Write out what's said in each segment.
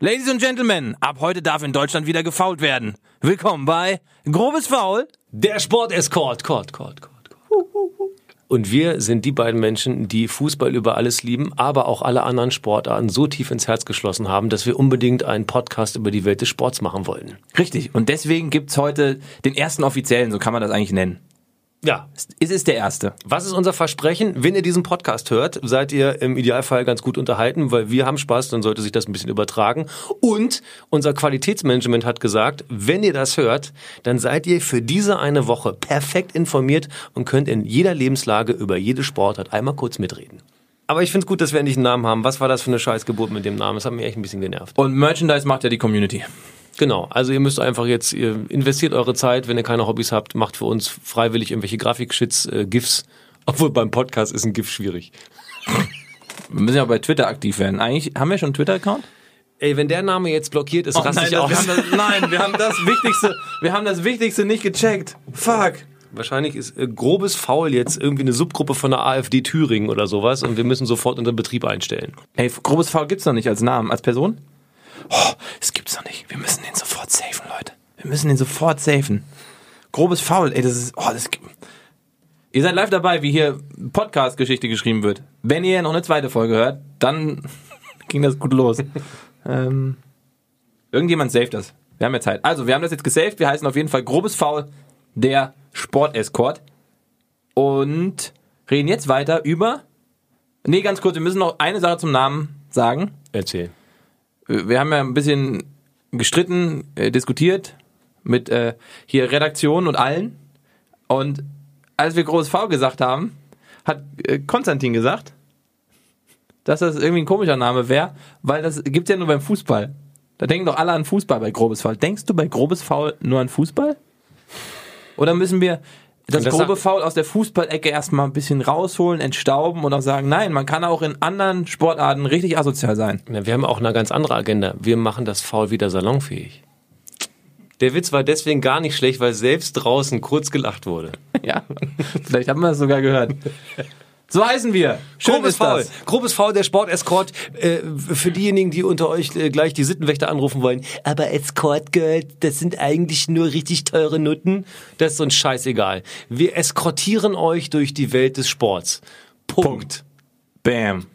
Ladies and Gentlemen, ab heute darf in Deutschland wieder gefault werden. Willkommen bei Grobes Faul. Der Sportescort. Kort, Kort, Kort, Kort. Und wir sind die beiden Menschen, die Fußball über alles lieben, aber auch alle anderen Sportarten so tief ins Herz geschlossen haben, dass wir unbedingt einen Podcast über die Welt des Sports machen wollten. Richtig, und deswegen gibt's heute den ersten offiziellen, so kann man das eigentlich nennen. Ja. Es ist der erste. Was ist unser Versprechen? Wenn ihr diesen Podcast hört, seid ihr im Idealfall ganz gut unterhalten, weil wir haben Spaß, dann sollte sich das ein bisschen übertragen. Und unser Qualitätsmanagement hat gesagt, wenn ihr das hört, dann seid ihr für diese eine Woche perfekt informiert und könnt in jeder Lebenslage über jede Sportart einmal kurz mitreden. Aber ich finde es gut, dass wir endlich einen Namen haben. Was war das für eine Scheißgeburt mit dem Namen? Das hat mich echt ein bisschen genervt. Und Merchandise macht ja die Community. Genau, also ihr müsst einfach jetzt, ihr investiert eure Zeit, wenn ihr keine Hobbys habt, macht für uns freiwillig irgendwelche Grafikshits, äh, GIFs. Obwohl beim Podcast ist ein GIF schwierig. Wir müssen ja bei Twitter aktiv werden. Eigentlich haben wir schon einen Twitter-Account? Ey, wenn der Name jetzt blockiert ist, raste ich das- aus. wir haben das, nein, wir haben das Wichtigste, wir haben das Wichtigste nicht gecheckt. Fuck. Wahrscheinlich ist äh, grobes Faul jetzt irgendwie eine Subgruppe von der AfD Thüringen oder sowas und wir müssen sofort unseren Betrieb einstellen. Ey, grobes Foul gibt's noch nicht als Namen, als Person? Oh, es gibt's noch nicht. Wir müssen den sofort safen, Leute. Wir müssen den sofort safen. Grobes Foul, ey, das ist, oh, das gibt- Ihr seid live dabei, wie hier Podcast-Geschichte geschrieben wird. Wenn ihr noch eine zweite Folge hört, dann ging das gut los. ähm, irgendjemand saved das. Wir haben ja Zeit. Also, wir haben das jetzt gesaved. Wir heißen auf jeden Fall Grobes Foul, der Sportescort. Und reden jetzt weiter über. Nee, ganz kurz, wir müssen noch eine Sache zum Namen sagen. Erzähl. Wir haben ja ein bisschen gestritten, äh, diskutiert mit äh, hier Redaktion und allen. Und als wir Groß V gesagt haben, hat äh, Konstantin gesagt, dass das irgendwie ein komischer Name wäre, weil das gibt's ja nur beim Fußball. Da denken doch alle an Fußball bei Grobes Foul. Denkst du bei Grobes Foul nur an Fußball? Oder müssen wir das, Das grobe Foul aus der Fußballecke erstmal ein bisschen rausholen, entstauben und auch sagen, nein, man kann auch in anderen Sportarten richtig asozial sein. Na, wir haben auch eine ganz andere Agenda. Wir machen das Faul wieder salonfähig. Der Witz war deswegen gar nicht schlecht, weil selbst draußen kurz gelacht wurde. Ja, vielleicht haben wir es sogar gehört. So heißen wir. Schön Grobes ist Faul. das. Grobes Faul, der Sportescort. Äh, für diejenigen, die unter euch äh, gleich die Sittenwächter anrufen wollen. Aber Escort Girl, das sind eigentlich nur richtig teure Nutten. Das ist uns scheißegal. Wir eskortieren euch durch die Welt des Sports. Punkt. Bam.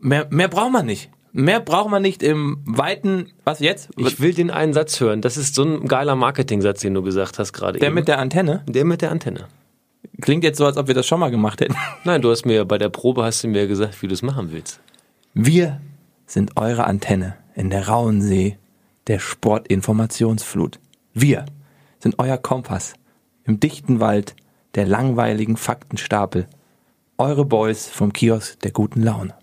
Mehr, mehr braucht man nicht. Mehr braucht man nicht im weiten, was jetzt? Ich will den einen Satz hören. Das ist so ein geiler Marketing-Satz, den du gesagt hast gerade der eben. mit der Antenne? der mit der Antenne. Klingt jetzt so, als ob wir das schon mal gemacht hätten. Nein, du hast mir bei der Probe hast du mir gesagt, wie du es machen willst. Wir sind eure Antenne in der rauen See der Sportinformationsflut. Wir sind euer Kompass im dichten Wald der langweiligen Faktenstapel. Eure Boys vom Kiosk der guten Laune.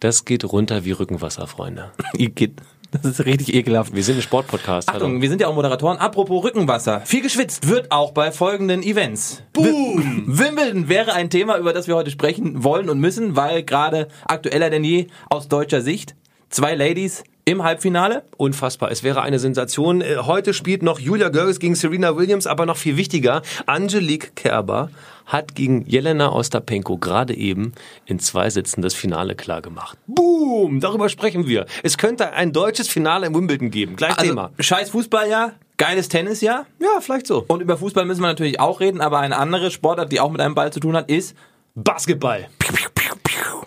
Das geht runter wie Rückenwasser, Freunde. Ihr geht. Das ist richtig ekelhaft. Wir sind ein Sportpodcast. Achtung, hallo. wir sind ja auch Moderatoren. Apropos Rückenwasser. Viel geschwitzt wird auch bei folgenden Events. Boom! Wimbledon wäre ein Thema, über das wir heute sprechen wollen und müssen, weil gerade aktueller denn je aus deutscher Sicht zwei Ladies im Halbfinale. Unfassbar. Es wäre eine Sensation. Äh, Heute spielt noch Julia Görges gegen Serena Williams, aber noch viel wichtiger, Angelique Kerber hat gegen Jelena Ostapenko gerade eben in zwei Sätzen das Finale klar gemacht. Boom! Darüber sprechen wir. Es könnte ein deutsches Finale in Wimbledon geben. Gleich Also, Thema. scheiß Fußballjahr, geiles Tennisjahr. Ja, vielleicht so. Und über Fußball müssen wir natürlich auch reden, aber eine andere Sportart, die auch mit einem Ball zu tun hat, ist Basketball.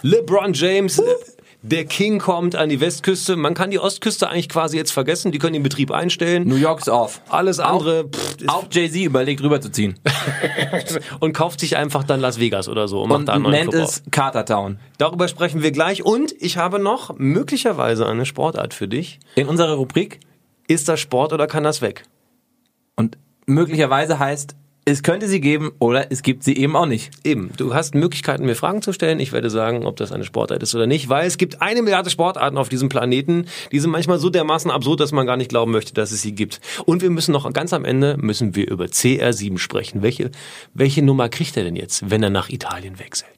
LeBron James, der King kommt an die Westküste. Man kann die Ostküste eigentlich quasi jetzt vergessen. Die können den Betrieb einstellen. New York's off. Alles andere ist Auch Jay-Z überlegt rüberzuziehen. und kauft sich einfach dann Las Vegas oder so und macht Und da einen neuen nennt Club auf. es Cartertown. Darüber sprechen wir gleich. Und ich habe noch möglicherweise eine Sportart für dich. In unserer Rubrik Ist das Sport oder kann das weg? Und möglicherweise heißt, es könnte sie geben oder es gibt sie eben auch nicht. Eben, du hast Möglichkeiten, mir Fragen zu stellen. Ich werde sagen, ob das eine Sportart ist oder nicht, weil es gibt eine Milliarde Sportarten auf diesem Planeten. Die sind manchmal so dermaßen absurd, dass man gar nicht glauben möchte, dass es sie gibt. Und wir müssen noch ganz am Ende müssen wir über CR7 sprechen. Welche, welche Nummer kriegt er denn jetzt, wenn er nach Italien wechselt?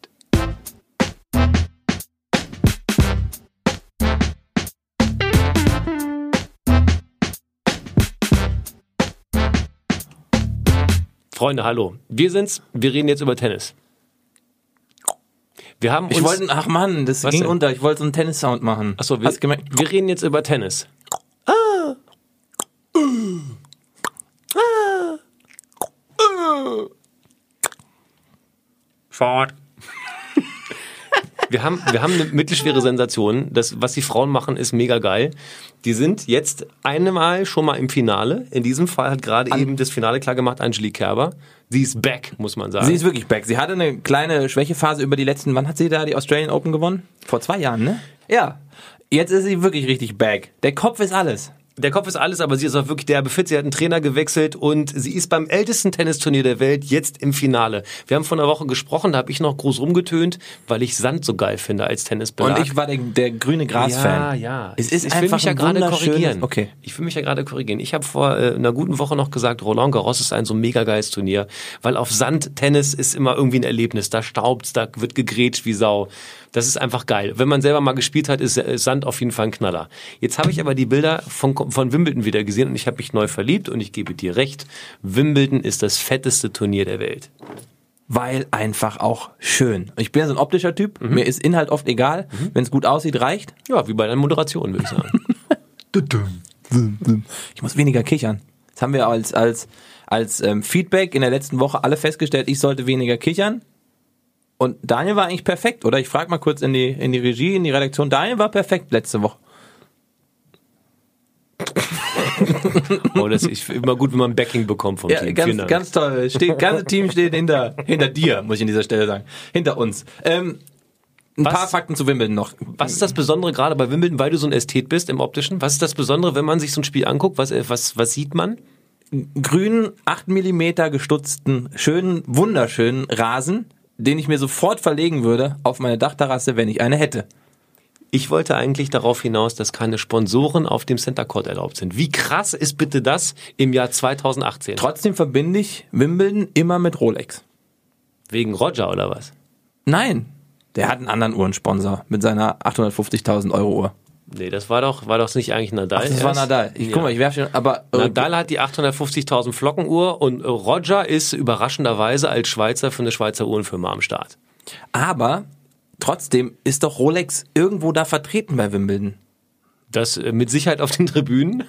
Freunde, hallo. Wir sind's. Wir reden jetzt über Tennis. Wir haben Ich uns, wollte, ach Mann, das Was ging denn? unter. Ich wollte so einen Tennis-Sound machen. Achso, wir, Hast du gemerkt? wir reden jetzt über Tennis. Fort. Wir haben, wir haben eine mittelschwere Sensation. Das, was die Frauen machen, ist mega geil. Die sind jetzt einmal schon mal im Finale. In diesem Fall hat gerade eben das Finale klar gemacht Angelique Kerber. Sie ist back, muss man sagen. Sie ist wirklich back. Sie hatte eine kleine Schwächephase über die letzten, wann hat sie da die Australian Open gewonnen? Vor zwei Jahren, ne? Ja. Jetzt ist sie wirklich richtig back. Der Kopf ist alles. Der Kopf ist alles, aber sie ist auch wirklich derbe fit. Sie hat einen Trainer gewechselt und sie ist beim ältesten Tennisturnier der Welt jetzt im Finale. Wir haben vor einer Woche gesprochen, da habe ich noch groß rumgetönt, weil ich Sand so geil finde als Tennisbelag. Und ich war der, der grüne Gras-Fan. Ja, ja. Es ist ich will einfach mich ja gerade korrigieren. Okay. Ich will mich ja gerade korrigieren. Ich habe vor äh, einer guten Woche noch gesagt, Roland Garros ist ein so mega geiles Turnier, weil auf Sand Tennis ist immer irgendwie ein Erlebnis. Da staubt's, da wird gegrätscht wie Sau. Das ist einfach geil. Wenn man selber mal gespielt hat, ist Sand auf jeden Fall ein Knaller. Jetzt habe ich aber die Bilder von, von Wimbledon wieder gesehen und ich habe mich neu verliebt und ich gebe dir recht, Wimbledon ist das fetteste Turnier der Welt. Weil einfach auch schön. Ich bin ja so ein optischer Typ. Mhm. Mir ist Inhalt oft egal. Wenn es gut aussieht, reicht. Ja, wie bei der Moderation, würde ich sagen. Ich muss weniger kichern. Das haben wir als, als, als ähm, Feedback in der letzten Woche alle festgestellt, ich sollte weniger kichern. Und Daniel war eigentlich perfekt, oder? Ich frage mal kurz in die, in die Regie, in die Redaktion. Daniel war perfekt letzte Woche. oh, das ist immer gut, wenn man Backing bekommt vom Ja, Team. Ganz, ganz toll. Steht, ganze Team steht hinter, hinter dir, muss ich an dieser Stelle sagen. Hinter uns. Ähm, ein Was? paar Fakten zu Wimbledon noch. Was ist das Besondere gerade bei Wimbledon, weil du so ein Ästhet bist im Optischen? Was ist das Besondere, wenn man sich so ein Spiel anguckt? Was, äh, was, was sieht man? grünen, 8 mm gestutzten, schönen, wunderschönen Rasen, den ich mir sofort verlegen würde auf meine Dachterrasse, wenn ich eine hätte. Ich wollte eigentlich darauf hinaus, dass keine Sponsoren auf dem Center Court erlaubt sind. Wie krass ist bitte das im Jahr 2018? Trotzdem verbinde ich Wimbledon immer mit Rolex. Wegen Roger oder was? Nein, der hat einen anderen Uhrensponsor mit seiner 850.000 Euro Uhr. Nee, das war doch, war doch nicht eigentlich Nadal. Ach, das war? Nadal. Ich Ja. guck mal, ich werfe schon, aber äh, Nadal hat die 850.000 Flockenuhr und Roger ist überraschenderweise als Schweizer für eine Schweizer Uhrenfirma am Start. aber trotzdem ist doch Rolex irgendwo da vertreten bei Wimbledon. Das äh, mit Sicherheit auf den Tribünen.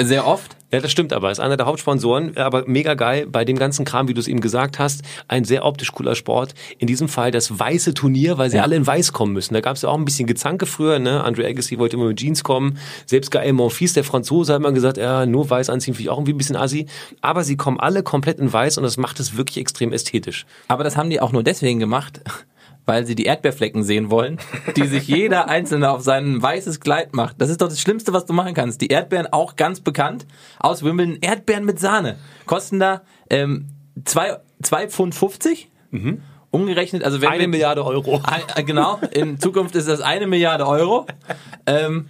Sehr oft. Ja, das stimmt aber. Ist einer der Hauptsponsoren, aber mega geil bei dem ganzen Kram, wie du es eben gesagt hast. Ein sehr optisch cooler Sport. In diesem Fall das weiße Turnier, weil sie Ja. alle in weiß kommen müssen. Da gab es ja auch ein bisschen Gezanke früher. Ne? Andre Agassi wollte immer mit Jeans kommen. Selbst Gaël Monfils, der Franzose, hat immer gesagt, ja, nur weiß anziehen finde ich auch irgendwie ein bisschen assi. Aber sie kommen alle komplett in weiß und das macht es wirklich extrem ästhetisch. Aber das haben die auch nur deswegen gemacht, weil sie die Erdbeerflecken sehen wollen, die sich jeder Einzelne auf sein weißes Kleid macht. Das ist doch das Schlimmste, was du machen kannst. Die Erdbeeren auch ganz bekannt aus Wimbledon. Erdbeeren mit Sahne. Kosten da ähm, zwei, zwei Pfund 50. Umgerechnet, also wenn Eine wir, Milliarde Euro. Ein- äh, genau, in Zukunft ist das eine Milliarde Euro. Ähm,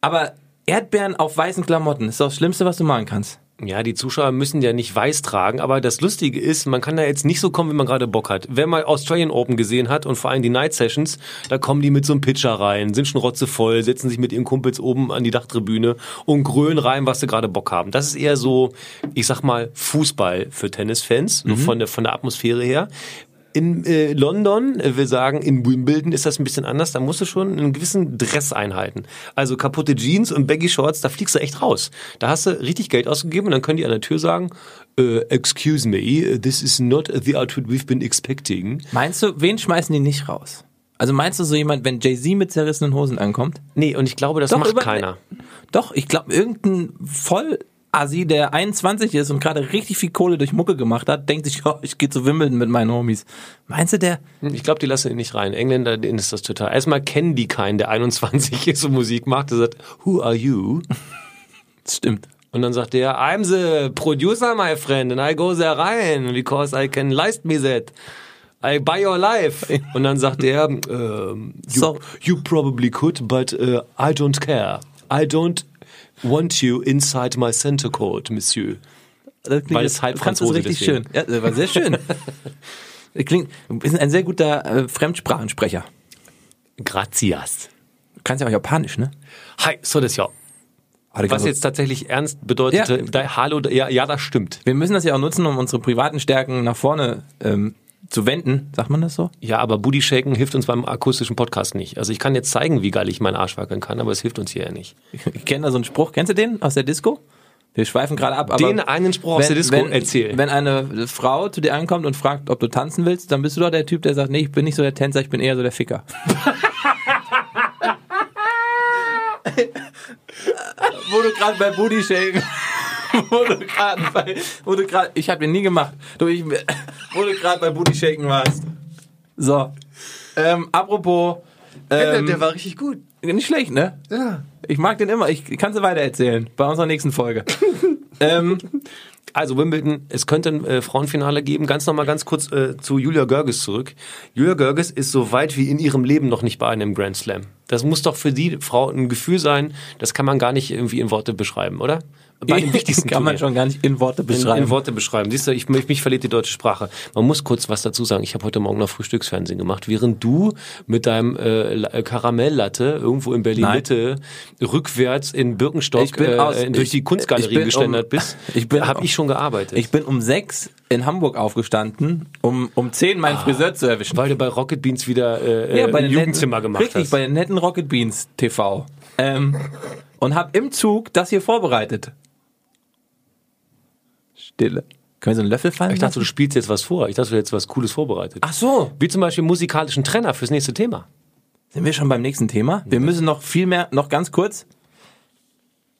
aber Erdbeeren auf weißen Klamotten ist doch das Schlimmste, was du machen kannst. Ja, die Zuschauer müssen ja nicht weiß tragen, aber das Lustige ist, man kann da jetzt nicht so kommen, wie man gerade Bock hat. Wer mal Australian Open gesehen hat und vor allem die Night Sessions, da kommen die mit so einem Pitcher rein, sind schon rotzevoll, setzen sich mit ihren Kumpels oben an die Dachtribüne und grölen rein, was sie gerade Bock haben. Das ist eher so, ich sag mal, Fußball für Tennisfans, so von der, von der Atmosphäre her. In äh, London, äh, wir sagen, in Wimbledon ist das ein bisschen anders. Da musst du schon einen gewissen Dress einhalten. Also kaputte Jeans und Baggy Shorts, da fliegst du echt raus. Da hast du richtig Geld ausgegeben und dann können die an der Tür sagen, äh, excuse me, this is not the outfit we've been expecting. Meinst du, wen schmeißen die nicht raus? Also meinst du so jemand, wenn Jay-Z mit zerrissenen Hosen ankommt? Nee, und ich glaube, das Doch, macht über- keiner. Doch, ich glaube, irgendein Vollassi, der 21 ist und gerade richtig viel Kohle durch Mucke gemacht hat, denkt sich, oh, ich gehe zu Wimbledon mit meinen Homies. Meinst du, der? Ich glaube, die lassen ihn nicht rein. Engländer, denen ist das total. Erstmal kennen die keinen, der 21 ist und Musik macht. Der sagt, who are you? Das stimmt. Und dann sagt er, I'm the producer, my friend, and I go there rein, because I can leist me that. I buy your life. Und dann sagt er, ähm, you, you probably could, but uh, I don't care. I don't want you inside my center court, Monsieur. Das klingt Weil es halb Franzose richtig deswegen. schön. Ja, das war sehr schön. Klingt, du bist ein sehr guter äh, Fremdsprachensprecher. Gracias. Du kannst ja auch Japanisch, ne? Hi, so das ja. Was jetzt tatsächlich ernst bedeutete, Ja. da, hallo, ja, ja, das stimmt. Wir müssen das ja auch nutzen, um unsere privaten Stärken nach vorne ähm, zu wenden, sagt man das so? Ja, aber Booty Shaken hilft uns beim akustischen Podcast nicht. Also ich kann jetzt zeigen, wie geil ich meinen Arsch wackeln kann, aber es hilft uns hier ja nicht. Ich kenne da so einen Spruch. Kennst du den aus der Disco? Wir schweifen gerade ab. Aber Den einen Spruch aus der Disco wenn, erzähl. Wenn eine Frau zu dir ankommt und fragt, ob du tanzen willst, dann bist du doch der Typ, der sagt, nee, ich bin nicht so der Tänzer, ich bin eher so der Ficker. Wo du gerade bei Booty Shaken wo du gerade bei, wo du gerade, ich habe den nie gemacht, du, ich, wo du gerade bei Booty Shaken warst. So, ähm, apropos, ähm, war richtig gut. nicht schlecht, ne? Ja. Ich mag den immer, ich kann es weiter erzählen bei unserer nächsten Folge. ähm, Also Wimbledon, es könnte ein äh, Frauenfinale geben. Ganz nochmal ganz kurz äh, zu Julia Görges zurück. Julia Görges ist so weit wie in ihrem Leben noch nicht bei einem Grand Slam. Das muss doch für die Frau ein Gefühl sein, das kann man gar nicht irgendwie in Worte beschreiben, oder? Bei dem wichtigsten kann man Turnier. schon gar nicht in Worte in, beschreiben. in Worte beschreiben. Siehst du, ich, mich, mich verliert die deutsche Sprache. Man muss kurz was dazu sagen. Ich habe heute Morgen noch Frühstücksfernsehen gemacht, während du mit deinem äh, äh, Karamelllatte irgendwo in Berlin Mitte rückwärts in Birkenstock äh, aus- durch ich- die Kunstgalerie geständert um- bist. ich bin- habe ich schon gearbeitet. ich bin um sechs in Hamburg aufgestanden, um um zehn meinen Friseur zu erwischen. weil du bei Rocket Beans wieder äh, ja, ein Jugendzimmer netten, gemacht richtig, hast. bei den netten Rocket Beans TV. Ähm, und hab im Zug das hier vorbereitet. Stille. Können wir so einen Löffel fallen ich dachte, du spielst jetzt was vor. Ich dachte, du hättest was Cooles vorbereitet. Ach so. Wie zum Beispiel musikalischen Trenner fürs nächste Thema. Sind wir schon beim nächsten Thema? Wir müssen noch viel mehr, noch ganz kurz.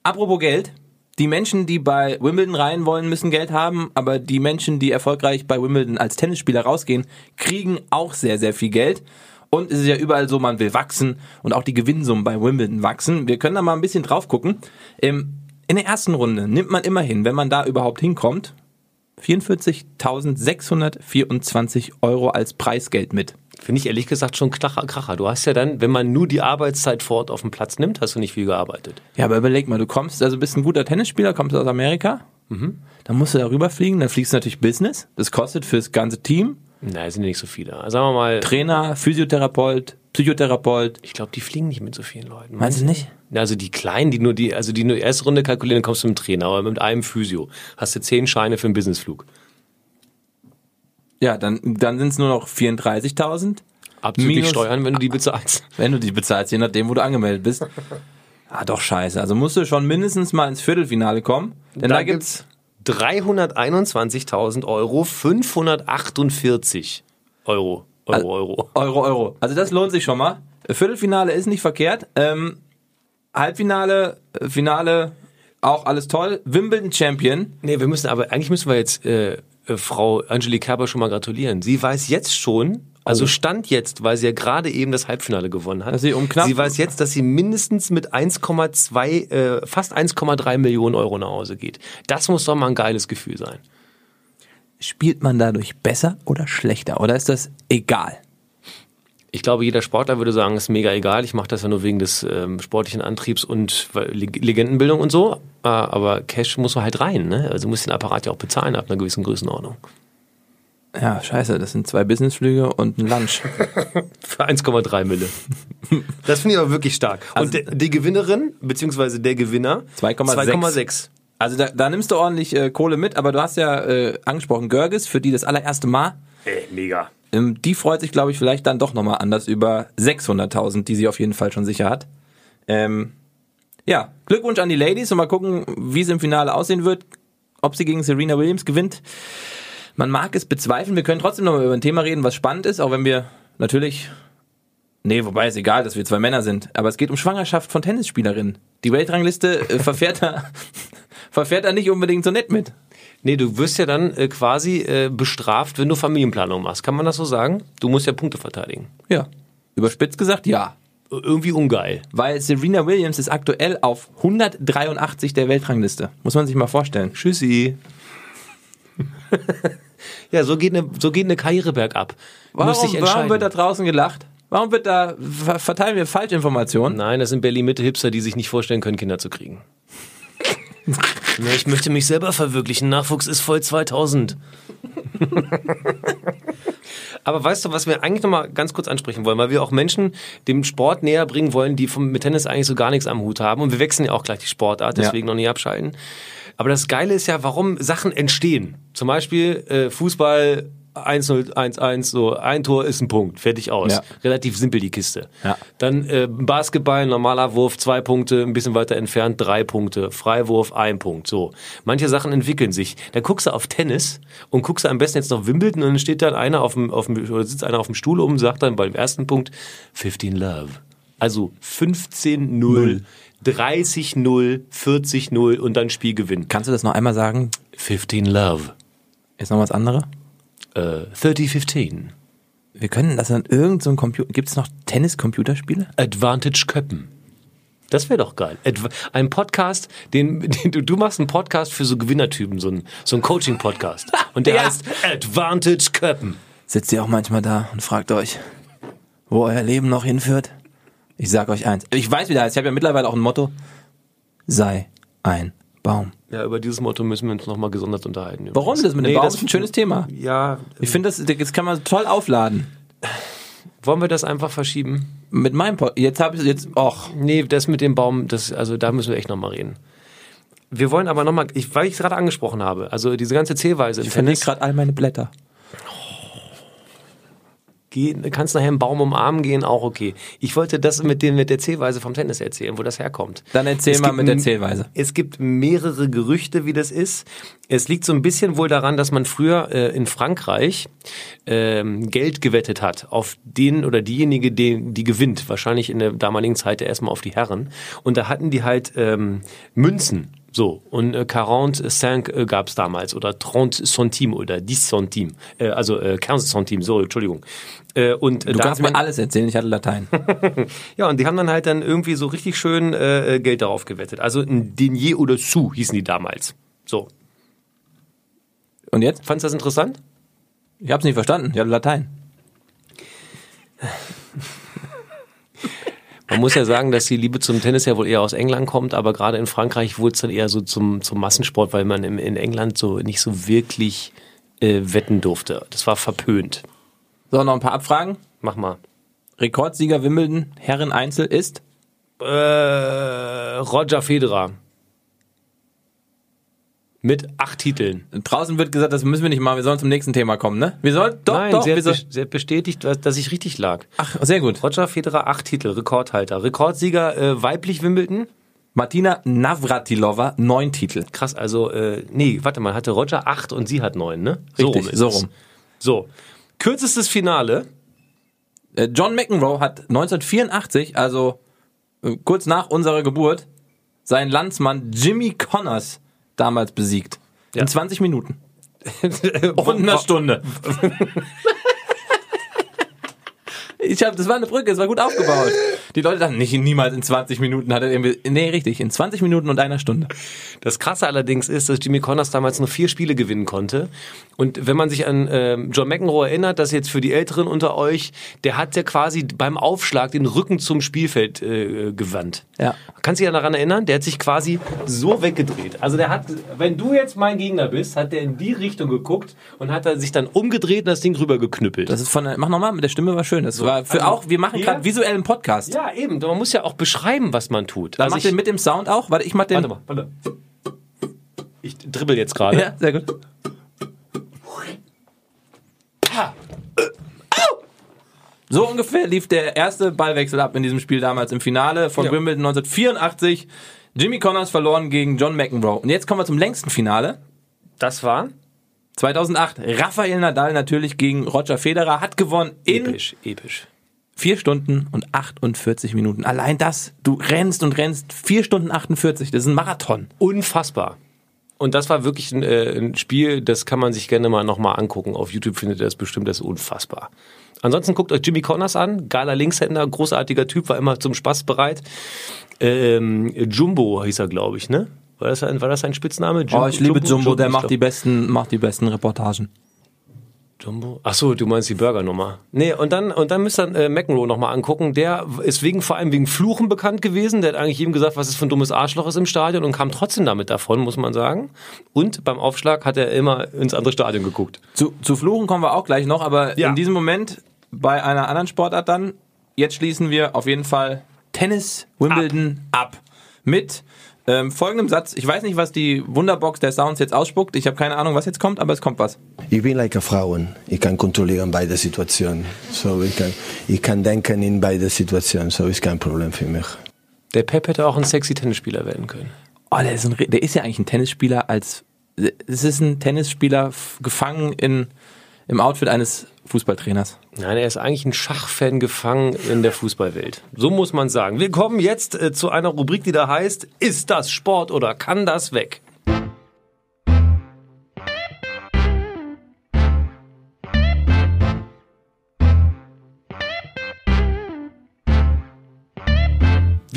Apropos Geld. Die Menschen, die bei Wimbledon rein wollen, müssen Geld haben, aber die Menschen, die erfolgreich bei Wimbledon als Tennisspieler rausgehen, kriegen auch sehr, sehr viel Geld. Und es ist ja überall so, man will wachsen und auch die Gewinnsummen bei Wimbledon wachsen. Wir können da mal ein bisschen drauf gucken. Ähm, In der ersten Runde nimmt man immerhin, wenn man da überhaupt hinkommt, 44.624 Euro als Preisgeld mit. Finde ich ehrlich gesagt schon Kracher, Kracher. Du hast ja dann, wenn man nur die Arbeitszeit vor Ort auf dem Platz nimmt, hast du nicht viel gearbeitet. Ja, aber überleg mal, du kommst, also bist ein guter Tennisspieler, kommst aus Amerika, dann musst du da rüberfliegen, dann fliegst du natürlich Business, das kostet fürs ganze Team, Nein, sind ja nicht so viele. Also sagen wir mal, Trainer, Physiotherapeut, Psychotherapeut, ich glaube, die fliegen nicht mit so vielen Leuten. meinst du nicht? Also die Kleinen, die nur die, also die nur erste Runde kalkulieren, dann kommst du mit dem Trainer, aber mit einem Physio. Hast du zehn Scheine für einen Businessflug. Ja, dann, dann sind es nur noch 34.000, Abzüglich Minus- Steuern, wenn du die bezahlst. wenn du die bezahlst, je nachdem, wo du angemeldet bist. Ah, doch scheiße. Also musst du schon mindestens mal ins Viertelfinale kommen, denn da, gibt's 321.000 Euro, 548 Euro. Euro, Euro. Euro, Euro. Also das lohnt sich schon mal. Viertelfinale ist nicht verkehrt. Ähm, Halbfinale, äh, Finale, auch alles toll. Wimbledon Champion. Nee, wir müssen aber, eigentlich müssen wir jetzt äh, Frau Angelique Kerber schon mal gratulieren. Sie weiß jetzt schon, also Stand jetzt, weil sie ja gerade eben das Halbfinale gewonnen hat. Sie um sie weiß jetzt, dass sie mindestens mit 1,2, äh, fast 1,3 Millionen Euro nach Hause geht. Das muss doch mal ein geiles Gefühl sein. Spielt man dadurch besser oder schlechter? Oder ist das egal? Ich glaube, jeder Sportler würde sagen, ist mega egal. Ich mache das ja nur wegen des ähm, sportlichen Antriebs und Leg- Legendenbildung und so. Äh, aber Cash muss halt rein. Ne? Also du musst den Apparat ja auch bezahlen ab einer gewissen Größenordnung. Ja, scheiße, das sind zwei Businessflüge und ein Lunch. Für 1,3 Mille. Das finde ich aber wirklich stark. Also- und de, die Gewinnerin, beziehungsweise der Gewinner, 2,6. 2,6. Also da, da nimmst du ordentlich äh, Kohle mit, aber du hast ja äh, angesprochen, Görges, für die das allererste Mal. Ey, mega. Ähm, die freut sich, glaube ich, vielleicht dann doch nochmal anders über 600.000, die sie auf jeden Fall schon sicher hat. Ähm, ja, Glückwunsch an die Ladies und mal gucken, wie es im Finale aussehen wird, ob sie gegen Serena Williams gewinnt. Man mag es bezweifeln, wir können trotzdem nochmal über ein Thema reden, was spannend ist, auch wenn wir natürlich, nee, wobei ist egal, dass wir zwei Männer sind, aber es geht um Schwangerschaft von Tennisspielerinnen. Die Weltrangliste äh, verfährt da, verfährt da nicht unbedingt so nett mit. Nee, du wirst ja dann äh, quasi äh, bestraft, wenn du Familienplanung machst. Kann man das so sagen? Du musst ja Punkte verteidigen. Ja. Überspitzt gesagt, ja. Irgendwie ungeil. Weil Serena Williams ist aktuell auf 183 der Weltrangliste. Muss man sich mal vorstellen. Tschüssi. ja, so geht eine, so geht eine Karriere bergab. Warum, warum wird da draußen gelacht? Warum wird da, ver- verteilen wir Falschinformationen? Nein, das sind Berlin-Mitte-Hipster, die sich nicht vorstellen können, Kinder zu kriegen. Na, ich möchte mich selber verwirklichen. Nachwuchs ist voll 2000. Aber weißt du, was wir eigentlich noch mal ganz kurz ansprechen wollen, weil wir auch Menschen dem Sport näher bringen wollen, die vom, mit Tennis eigentlich so gar nichts am Hut haben. Und wir wechseln ja auch gleich die Sportart, deswegen noch nie abschalten. Aber das Geile ist ja, warum Sachen entstehen. Zum Beispiel äh, Fußball 1-0, 1-1, so ein Tor ist ein Punkt, fertig aus. Ja. Relativ simpel die Kiste. Ja. Dann äh, Basketball, normaler Wurf, zwei Punkte, ein bisschen weiter entfernt, drei Punkte. Freiwurf, ein Punkt. So. Manche Sachen entwickeln sich. Dann guckst du auf Tennis und guckst du am besten jetzt noch Wimbledon und dann steht dann einer auf dem, auf dem oder sitzt einer auf dem Stuhl um und sagt dann beim ersten Punkt 15 Love. Also 15-0, 30-0, 40-0 und dann Spielgewinn. Kannst du das noch einmal sagen? 15 Love. Ist noch was anderes? Äh, 30-15. Wir können das an irgendeinem so Computer. Gibt es noch Tennis-Computerspiele? Advantage Köppen. Das wäre doch geil. Ein Podcast, den, den du, du machst einen Podcast für so Gewinnertypen, so ein, so ein Coaching-Podcast. Und der Ja. heißt Advantage Köppen. Sitzt ihr auch manchmal da und fragt euch, wo euer Leben noch hinführt? Ich sag euch eins. Ich weiß, wie der heißt. Ich habe ja mittlerweile auch ein Motto. Sei ein Baum. Ja, über dieses Motto müssen wir uns nochmal gesondert unterhalten. Warum das mit dem Baum? ist ein schönes Thema. Ja, Ich finde, das, das kann man toll aufladen. wollen wir das einfach verschieben? Mit meinem Pod Jetzt habe ich jetzt. Och. Nee, das mit dem Baum, das, also da müssen wir echt nochmal reden. Wir wollen aber nochmal, ich, weil ich es gerade angesprochen habe, also diese ganze Zählweise Ich verliere Tennis, gerade all meine Blätter. Geh, kannst nachher einen Baum umarmen gehen, auch okay. Ich wollte das mit, den, mit der Zählweise vom Tennis erzählen, wo das herkommt. Dann erzähl Es mal gibt mit der Zählweise. Es gibt mehrere Gerüchte, wie das ist. Es liegt so ein bisschen wohl daran, dass man früher äh, in Frankreich ähm, Geld gewettet hat auf den oder diejenige, die, die gewinnt. Wahrscheinlich in der damaligen Zeit erstmal auf die Herren. Und da hatten die halt ähm, Münzen. So, und äh, 45 äh, gab es damals oder 30 Centime oder 10 Centime, äh, also äh, 15 Centime, so, Entschuldigung. Äh, und äh, Du da kannst hat man, mir alles erzählen, ich hatte Latein. ja, und die haben dann halt dann irgendwie so richtig schön äh, äh, Geld darauf gewettet. Also ein Denier oder Sou hießen die damals. So. Und jetzt? Fandst du das interessant? Ich hab's nicht verstanden, ich hatte Latein. Man muss ja sagen, dass die Liebe zum Tennis ja wohl eher aus England kommt, aber gerade in Frankreich wurde es dann eher so zum, zum Massensport, weil man im, in England so nicht so wirklich äh, wetten durfte. Das war verpönt. So, noch ein paar Abfragen. Mach mal. Rekordsieger Wimbledon, Herren Einzel ist? Äh, Roger Federer. Mit acht Titeln. Draußen wird gesagt, das müssen wir nicht machen, wir sollen zum nächsten Thema kommen, ne? Wir sollen, doch, Nein, doch, sie, wir hat, bes- sie hat bestätigt, dass, ich richtig lag. Ach, sehr gut. Roger Federer, acht Titel, Rekordhalter. Rekordsieger äh, weiblich Wimbledon. Martina Navratilova, neun Titel. Krass, also, äh, nee, warte mal, hatte Roger acht und sie hat neun, ne? Richtig, ist so rum. So. Kürzestes Finale. Äh, John McEnroe hat 1984, also äh, kurz nach unserer Geburt, seinen Landsmann Jimmy Connors damals besiegt. Ja. In 20 Minuten. Und einer Stunde. Ich hab, das war eine Brücke, es war gut aufgebaut. Die Leute dachten, nicht niemals in 20 Minuten hat er irgendwie. Nee, richtig, in 20 Minuten und einer Stunde. Das Krasse allerdings ist, dass Jimmy Connors damals nur vier Spiele gewinnen konnte. Und wenn man sich an ähm, John McEnroe erinnert, das jetzt für die Älteren unter euch, der hat ja quasi beim Aufschlag den Rücken zum Spielfeld äh, gewandt. Ja. Kannst du dich daran erinnern? Der hat sich quasi so weggedreht. Also der hat, wenn du jetzt mein Gegner bist, hat der in die Richtung geguckt und hat er sich dann umgedreht und das Ding rüber geknüppelt. Das ist von der, mach nochmal, mit der Stimme war schön. Das war für also auch, wir machen gerade visuellen Podcast. ja, eben. Man muss ja auch beschreiben, was man tut. Dann Also mach den mit dem Sound auch. Warte, ich mach den. warte mal, warte. Ich dribbel jetzt gerade. Ja, sehr gut. So ungefähr lief der erste Ballwechsel ab in diesem Spiel damals im Finale von Ja. Wimbledon 1984. Jimmy Connors verloren gegen John McEnroe. Und jetzt kommen wir zum längsten Finale. Das war 2008. Rafael Nadal natürlich gegen Roger Federer hat gewonnen in episch, episch. vier Stunden und 48 Minuten. Allein das, du rennst und rennst vier Stunden 48. Das ist ein Marathon. Unfassbar. Und das war wirklich ein, äh, ein Spiel, das kann man sich gerne mal nochmal angucken. Auf YouTube findet ihr das bestimmt, das ist unfassbar. Ansonsten guckt euch Jimmy Connors an, geiler Linkshänder, großartiger Typ, war immer zum Spaß bereit. Ähm, Jumbo hieß er, glaube ich, ne? War das, ein, war das ein Spitzname? Jum- Oh, ich liebe Jumbo, der ich macht die besten, macht die besten Reportagen. Jumbo? Ach so, du meinst die Burgernummer. Nee, und dann, und dann müsst ihr äh, McEnroe nochmal angucken. Der ist wegen, vor allem wegen Fluchen bekannt gewesen. Der hat eigentlich jedem gesagt, was es für ein dummes Arschloch ist im Stadion und kam trotzdem damit davon, muss man sagen. Und beim Aufschlag hat er immer ins andere Stadion geguckt. Zu, zu Fluchen kommen wir auch gleich noch, aber Ja. in diesem Moment bei einer anderen Sportart dann. Jetzt schließen wir auf jeden Fall Tennis Wimbledon ab. Mit ähm, folgendem Satz. Ich weiß nicht, was die Wunderbox der Sounds jetzt ausspuckt. Ich habe keine Ahnung, was jetzt kommt, aber es kommt was. Ich bin like a Frauen. Ich kann kontrollieren beide Situationen. So, ich, kann, ich kann denken in beide Situationen. So ist kein Problem für mich. Der Pep hätte auch ein sexy Tennisspieler werden können. Oh, der ist, ein, der ist ja eigentlich ein Tennisspieler als. Es ist ein Tennisspieler gefangen in, im Outfit eines Fußballtrainers. Nein, er ist eigentlich ein Schachfan gefangen in der Fußballwelt. So muss man sagen. Wir kommen jetzt äh, zu einer Rubrik, die da heißt, ist das Sport oder kann das weg?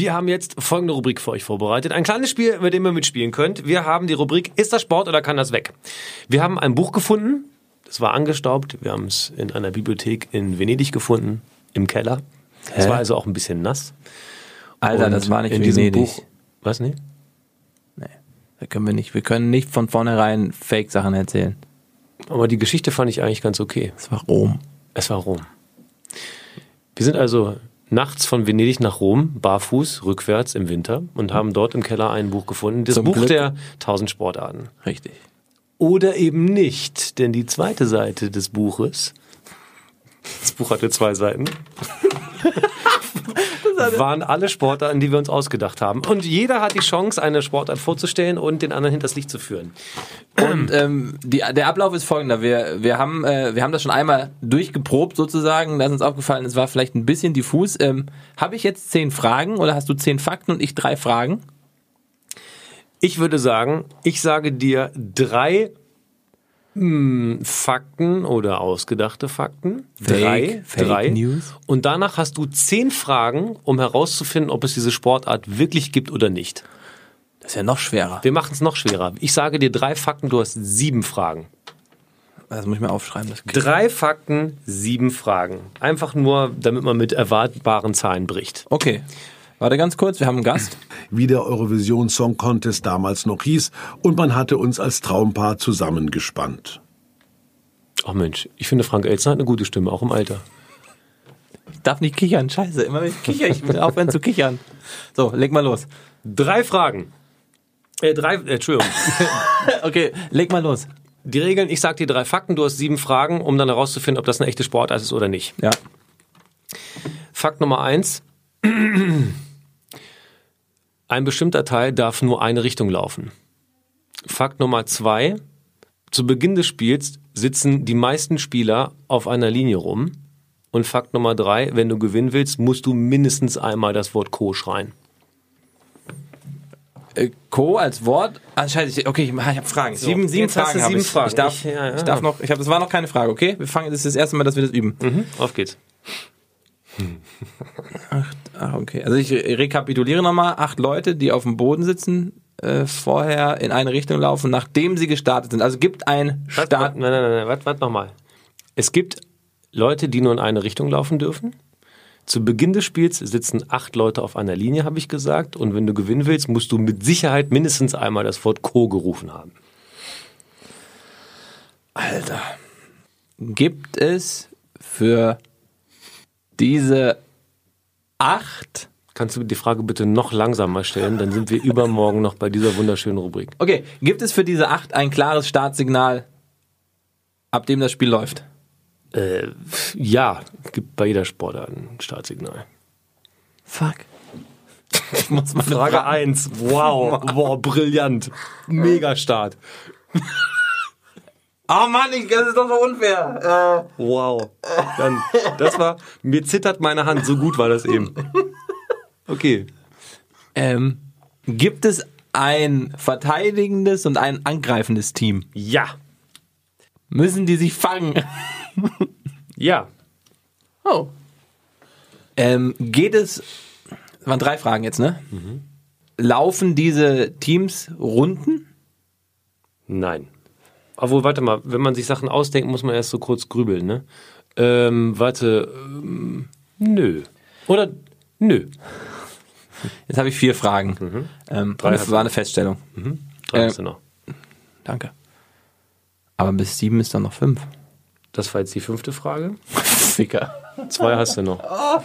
Wir haben jetzt folgende Rubrik für euch vorbereitet. Ein kleines Spiel, bei dem ihr mitspielen könnt. Wir haben die Rubrik Ist das Sport oder kann das weg? Wir haben ein Buch gefunden. Das war angestaubt. Wir haben es in einer Bibliothek in Venedig gefunden, im Keller. Es war also auch ein bisschen nass. Alter, Und das war nicht in diesem Venedig. Buch. Was nicht? Da können wir nicht. Wir können nicht von vornherein Fake-Sachen erzählen. Aber die Geschichte fand ich eigentlich ganz okay. Das war Rom. Es war Rom. Wir sind also nachts von Venedig nach Rom, barfuß, rückwärts im Winter und haben dort im Keller ein Buch gefunden. Das Zum Buch Glück. der tausend Sportarten. Richtig. Oder eben nicht, denn die zweite Seite des Buches, das Buch hatte zwei Seiten, waren alle Sportarten, die wir uns ausgedacht haben. Und jeder hat die Chance, eine Sportart vorzustellen und den anderen hinters Licht zu führen. Und ähm, die, der Ablauf ist folgender. Wir, wir, haben, äh, wir haben das schon einmal durchgeprobt sozusagen. Da ist uns aufgefallen, es war vielleicht ein bisschen diffus. Ähm, Habe ich jetzt zehn Fragen oder hast du zehn Fakten und ich drei Fragen? Ich würde sagen, ich sage dir drei hm, Fakten oder ausgedachte Fakten. Fake- drei, Fake drei. News. Und danach hast du zehn Fragen, um herauszufinden, ob es diese Sportart wirklich gibt oder nicht. Das ist ja noch schwerer. Wir machen es noch schwerer. Ich sage dir drei Fakten, du hast sieben Fragen. Das muss ich mir aufschreiben. Das Drei Fakten, sieben Fragen. Einfach nur, damit man mit erwartbaren Zahlen bricht. okay. Warte ganz kurz, wir haben einen Gast. wie der Eurovision Song Contest damals noch hieß, und man hatte uns als Traumpaar zusammengespannt. Ach Mensch, ich finde Frank Elzner hat eine gute Stimme, auch im Alter. Ich darf nicht kichern, scheiße. Immer wenn ich kicher, ich will aufhören zu kichern. So, leg mal los. Drei Fragen. Äh, drei, äh, Entschuldigung. Okay, leg mal los. Die Regeln, ich sag dir drei Fakten, du hast sieben Fragen, um dann herauszufinden, ob das eine echte Sportart ist oder nicht. Ja. Fakt Nummer eins. Ein bestimmter Teil darf nur eine Richtung laufen. Fakt Nummer zwei. Zu Beginn des Spiels sitzen die meisten Spieler auf einer Linie rum. Und Fakt Nummer drei, wenn du gewinnen willst, musst du mindestens einmal das Wort Co schreien. Äh, Co als Wort. Ah, scheiße, okay, ich, ich habe Fragen. sieben sieben hast Fragen habe sieben ich. Fragen. Ich darf, Ich- ja, ja. ich darf noch, ich habe, das war noch keine Frage, okay? Wir fangen, das ist das erste Mal, dass wir das üben. Mhm, auf geht's. Ah, okay. Also ich re- rekapituliere nochmal. Acht Leute, die auf dem Boden sitzen, äh, vorher in eine Richtung laufen, nachdem sie gestartet sind. Also gibt ein Start. warte, nein, nein, nein, nein, warte, warte nochmal. Es gibt Leute, die nur in eine Richtung laufen dürfen. Zu Beginn des Spiels sitzen acht Leute auf einer Linie, habe ich gesagt. Und wenn du gewinnen willst, musst du mit Sicherheit mindestens einmal das Wort Co gerufen haben. Alter. Gibt es für diese acht Kannst du die Frage bitte noch langsamer stellen? Dann sind wir übermorgen noch bei dieser wunderschönen Rubrik. Okay, gibt es für diese acht ein klares Startsignal, ab dem das Spiel läuft? Äh, ja, gibt bei jeder Sportart ein Startsignal. Fuck. Ich muss mal Frage 1. Wow, wow, brillant. Mega Start. Oh Mann, ich, das ist doch so unfair. Wow. Dann, das war, mir zittert meine Hand, so gut war das eben. Okay. Ähm, gibt es ein verteidigendes und ein angreifendes Team? Ja. Müssen die sich fangen? Ja. Oh. Ähm, geht es. Das waren drei Fragen jetzt, ne? Laufen diese Teams Runden? Nein. Obwohl, warte mal, wenn man sich Sachen ausdenkt, muss man erst so kurz grübeln, ne? Ähm, warte, ähm, nö. Oder, nö. Jetzt habe ich vier Fragen. Ähm, Drei das war eine Feststellung. Drei Äh, hast du noch. Danke. Aber bis sieben ist dann noch fünf. Das war jetzt die fünfte Frage. Ficker. Zwei hast du noch.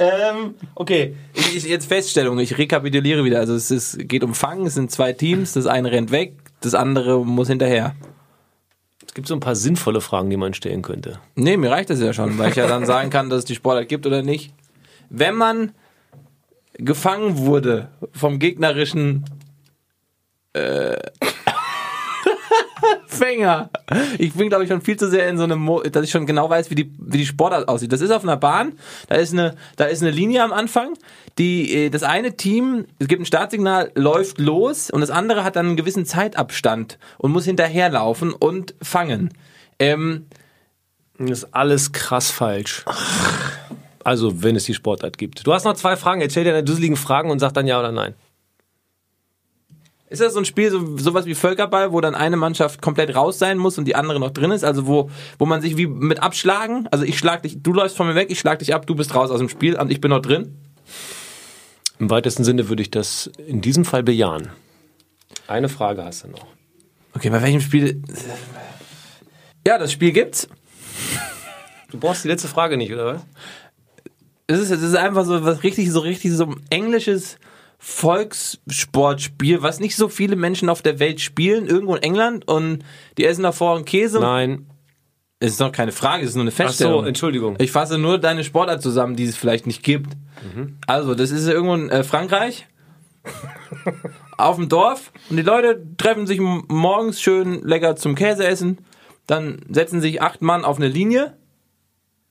Ähm, okay, ich, ich, jetzt Feststellung, ich rekapituliere wieder. Also es ist, geht um Fangen, es sind zwei Teams, das eine rennt weg, das andere muss hinterher. Es gibt so ein paar sinnvolle Fragen, die man stellen könnte. Nee, mir reicht das ja schon, weil ich ja dann sagen kann, dass es die Sportart gibt oder nicht. Wenn man gefangen wurde vom gegnerischen äh, Fänger. Ich bin, glaube ich, schon viel zu sehr in so einem, Mo dass ich schon genau weiß, wie die, wie die Sportart aussieht. Das ist auf einer Bahn, da ist eine, da ist eine Linie am Anfang, die, äh, das eine Team, es gibt ein Startsignal, läuft los und das andere hat dann einen gewissen Zeitabstand und muss hinterherlaufen und fangen. Ähm, Das ist alles krass falsch. Also, wenn es die Sportart gibt. Du hast noch zwei Fragen. Jetzt stell dir deine dusseligen Fragen und sag dann ja oder nein. Ist das so ein Spiel, so, sowas wie Völkerball, wo dann eine Mannschaft komplett raus sein muss und die andere noch drin ist? Also wo, wo man sich wie mit abschlagen, also ich schlag dich, du läufst von mir weg, ich schlag dich ab, du bist raus aus dem Spiel und ich bin noch drin? Im weitesten Sinne würde ich das in diesem Fall bejahen. Eine Frage hast du noch. Okay, bei welchem Spiel? Ja, das Spiel gibt's. Du brauchst die letzte Frage nicht, oder was? Es ist, es ist einfach so was richtig, so richtig so ein englisches Volkssportspiel, was nicht so viele Menschen auf der Welt spielen, irgendwo in England und die essen davor einen Käse. Nein. Es ist doch keine Frage, es ist nur eine Ach Feststellung. so, Entschuldigung. Ich fasse nur deine Sportart zusammen, die es vielleicht nicht gibt. Also, das ist irgendwo in äh, Frankreich. auf dem Dorf. Und die Leute treffen sich morgens schön lecker zum Käse essen. Dann setzen sich acht Mann auf eine Linie.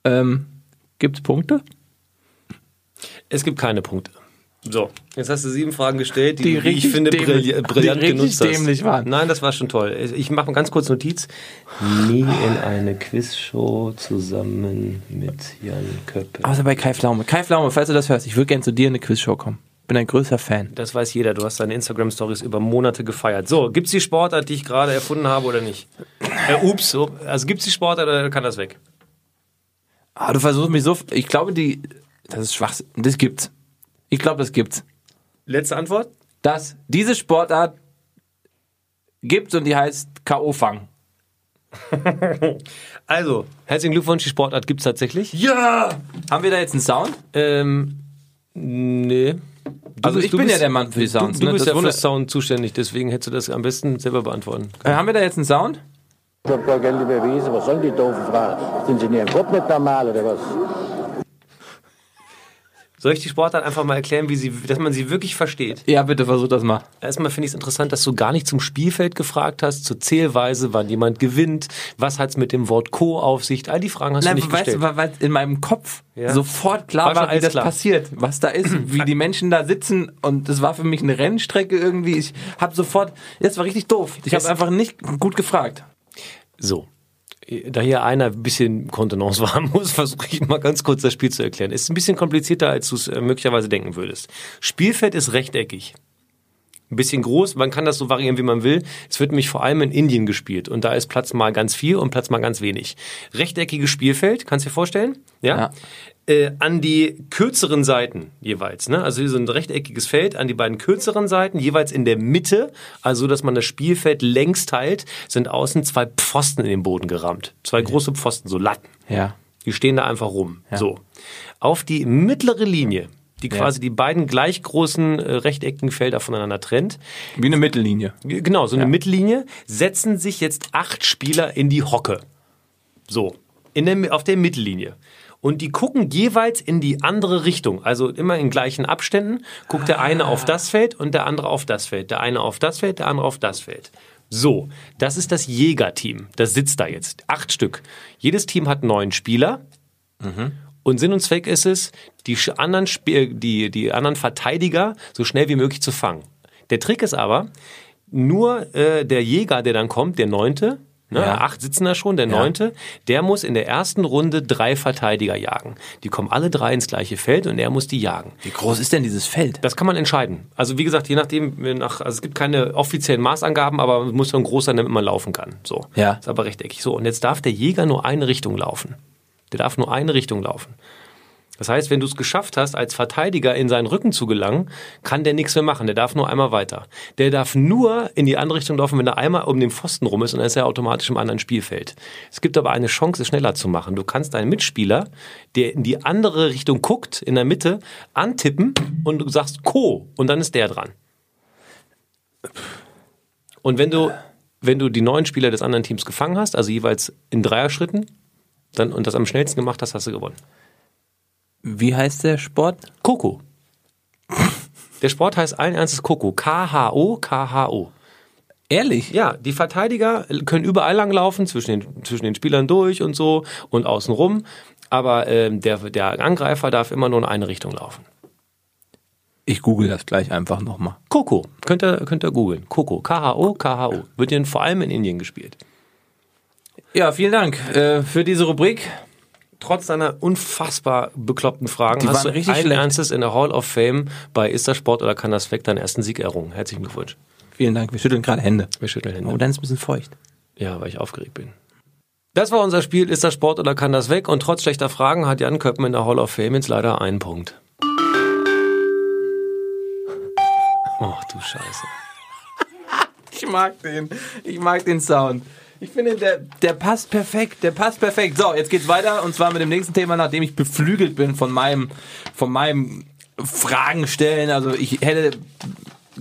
Ähm, gibt's Punkte? Es gibt keine Punkte. So, jetzt hast du sieben Fragen gestellt, die, Die du, wie ich finde, dämlich- brilli brillant die richtig genutzt hast. dämlich waren. Nein, das war schon toll. Ich mache mal ganz kurz Notiz. Nie in eine Quizshow zusammen mit Jan Köppe. Außer bei Kai Pflaume. Kai Pflaume, falls du das hörst, ich würde gerne zu dir in eine Quizshow kommen. Bin ein größer Fan. Das weiß jeder. Du hast deine Instagram-Stories über Monate gefeiert. So, gibt's die Sportart, die ich gerade erfunden habe oder nicht? Äh, ups, so, also gibt's die Sportart oder kann das weg? Ah, du versuchst mich so. Ich glaube, die. Das ist Schwachsinn. Das gibt's. Ich glaube, das gibt's. Letzte Antwort? Dass diese Sportart gibt's und die heißt K.O.-Fang. Also, herzlichen Glückwunsch, die Sportart gibt's tatsächlich. Ja! Haben wir da jetzt einen Sound? Ähm, nee. Du Also bist- ich bin bist- ja der Mann für die Sounds. Du, du ne? bist Das ja für wundert- Sound zuständig, deswegen hättest du das am besten selber beantworten. Äh, haben wir da jetzt einen Sound? Ich hab gar keine Beweise. Was sollen die doofen Fragen? Sind sie in ihrem Kopf nicht normal oder was? Soll ich die Sportart einfach mal erklären, wie sie, dass man sie wirklich versteht? Ja, bitte versuch das mal. Erstmal finde ich es interessant, dass du gar nicht zum Spielfeld gefragt hast, zur Zählweise, wann jemand gewinnt, was hat's mit dem Wort Co auf sich. All die Fragen hast Nein, du nicht weißt gestellt. weil in meinem Kopf Ja. sofort klar War wie das klar. passiert, was da ist, wie die Menschen da sitzen und das war für mich eine Rennstrecke irgendwie. Ich habe sofort, das war richtig doof. Ich habe Es- einfach nicht gut gefragt. So. Da hier einer ein bisschen Kontenance wahren muss, versuche ich mal ganz kurz das Spiel zu erklären. Ist ein bisschen komplizierter, als du es äh, möglicherweise denken würdest. Spielfeld ist rechteckig. Ein bisschen groß, man kann das so variieren, wie man will. Es wird nämlich vor allem in Indien gespielt und da ist Platz mal ganz viel und Platz mal ganz wenig. Rechteckiges Spielfeld, kannst du dir vorstellen? Ja. Ja. Äh, an die kürzeren Seiten jeweils, ne? Also hier so ein rechteckiges Feld an die beiden kürzeren Seiten, jeweils in der Mitte, also dass man das Spielfeld längs teilt, sind außen zwei Pfosten in den Boden gerammt. Zwei große Pfosten, so Latten. Ja. Die stehen da einfach rum. So. Auf die mittlere Linie, die quasi die beiden gleich großen äh, rechteckigen Felder voneinander trennt, Wie eine Mittellinie. genau, so eine Mittellinie, setzen sich jetzt acht Spieler in die Hocke. So. In der, auf der Mittellinie. Und die gucken jeweils in die andere Richtung. Also immer in gleichen Abständen. Guckt der eine auf das Feld und der andere auf das Feld. Der eine auf das Feld, der andere auf das Feld. So, das ist das Jägerteam. Das sitzt da jetzt. Acht Stück. Jedes Team hat neun Spieler. Und Sinn und Zweck ist es, die anderen, Sp- die, die anderen Verteidiger so schnell wie möglich zu fangen. Der Trick ist aber, nur äh, der Jäger, der dann kommt, der Neunte, ne, Ja. acht sitzen da schon, der Neunte, der muss in der ersten Runde drei Verteidiger jagen. Die kommen alle drei ins gleiche Feld und er muss die jagen. Wie groß ist denn dieses Feld? Das kann man entscheiden. Also wie gesagt, je nachdem, nach, also es gibt keine offiziellen Maßangaben, aber es muss schon groß sein, damit man laufen kann. So. Ja. Ist aber rechteckig. So, und jetzt darf der Jäger nur eine Richtung laufen. Der darf nur eine Richtung laufen. Das heißt, wenn du es geschafft hast, als Verteidiger in seinen Rücken zu gelangen, kann der nichts mehr machen. Der darf nur einmal weiter. Der darf nur in die andere Richtung laufen, wenn er einmal um den Pfosten rum ist und dann ist er automatisch im anderen Spielfeld. Es gibt aber eine Chance, es schneller zu machen. Du kannst deinen Mitspieler, der in die andere Richtung guckt, in der Mitte, antippen und du sagst Co. und dann ist der dran. Und wenn du, wenn du die neuen Spieler des anderen Teams gefangen hast, also jeweils in Dreierschritten, dann, und das am schnellsten gemacht hast, hast du gewonnen. Wie heißt der Sport? Koko. Der Sport heißt allen Ernstes Koko. K-H-O, K-H-O. Ehrlich? Ja, die Verteidiger können überall langlaufen, zwischen den, zwischen den Spielern durch und so und außen rum. Aber ähm, der, der Angreifer darf immer nur in eine Richtung laufen. Ich google das gleich einfach nochmal. Koko. Könnt ihr, könnt ihr googeln. Koko. K-H-O, K-H-O. Wird in, vor allem in Indien gespielt. Ja, vielen Dank äh, für diese Rubrik. Trotz deiner unfassbar bekloppten Fragen Die hast du richtig allen schlecht. Ernstes in der Hall of Fame bei Ist das Sport oder kann das weg deinen ersten Sieg errungen. Herzlichen Glückwunsch. Vielen Dank. Wir schütteln gerade Hände. Wir schütteln Hände. Oh, dann ist ein bisschen feucht. Ja, weil ich aufgeregt bin. Das war unser Spiel, ist das Sport oder kann das weg? Und trotz schlechter Fragen hat Jan Köppen in der Hall of Fame jetzt leider einen Punkt. Ach du Scheiße. Ich mag den. Ich mag den Sound. Ich finde, der, der passt perfekt. Der passt perfekt. So, jetzt geht's weiter. Und zwar mit dem nächsten Thema, nachdem ich beflügelt bin von meinem, von meinem Fragen stellen. Also ich hätte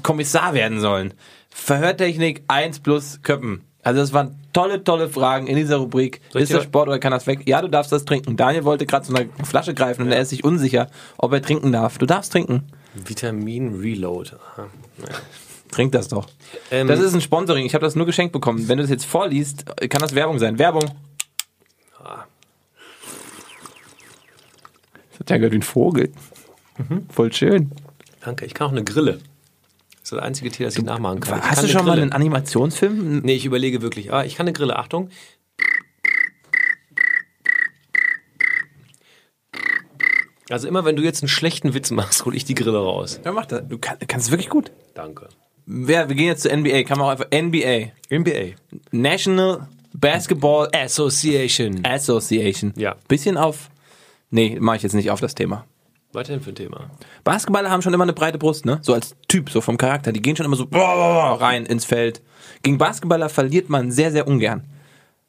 Kommissar werden sollen. Verhörtechnik 1 plus Köppen. Also das waren tolle, tolle Fragen in dieser Rubrik. Soll Ist das Sport oder kann das weg? Ja, du darfst das trinken. Daniel wollte gerade zu einer Flasche greifen und er ist sich unsicher, ob er trinken darf. Du darfst trinken. Vitamin Reload. Aha. Naja. Trink das doch. Ähm, das ist ein Sponsoring. Ich habe das nur geschenkt bekommen. Wenn du das jetzt vorliest, kann das Werbung sein. Werbung. Ah. Das hat ja gehört wie ein Vogel. Voll schön. Danke, ich kann auch eine Grille. Das ist das einzige Tier, das ich nachmachen kann. Ich Hast kann du schon mal Grille. einen Animationsfilm? Nee, ich überlege wirklich. Ah, ich kann eine Grille. Achtung. Also immer wenn du jetzt einen schlechten Witz machst, hole ich die Grille raus. Wer macht das? Du kann, kannst es wirklich gut. Danke. Wer, wir gehen jetzt zur NBA. Kann man auch einfach NBA. NBA. National Basketball Association. Association. Ja. Bisschen auf. Nee, mache ich jetzt nicht auf das Thema. Weiterhin für ein Thema. Basketballer haben schon immer eine breite Brust, ne? So als Typ, so vom Charakter. Die gehen schon immer so rein ins Feld. Gegen Basketballer verliert man sehr, sehr ungern.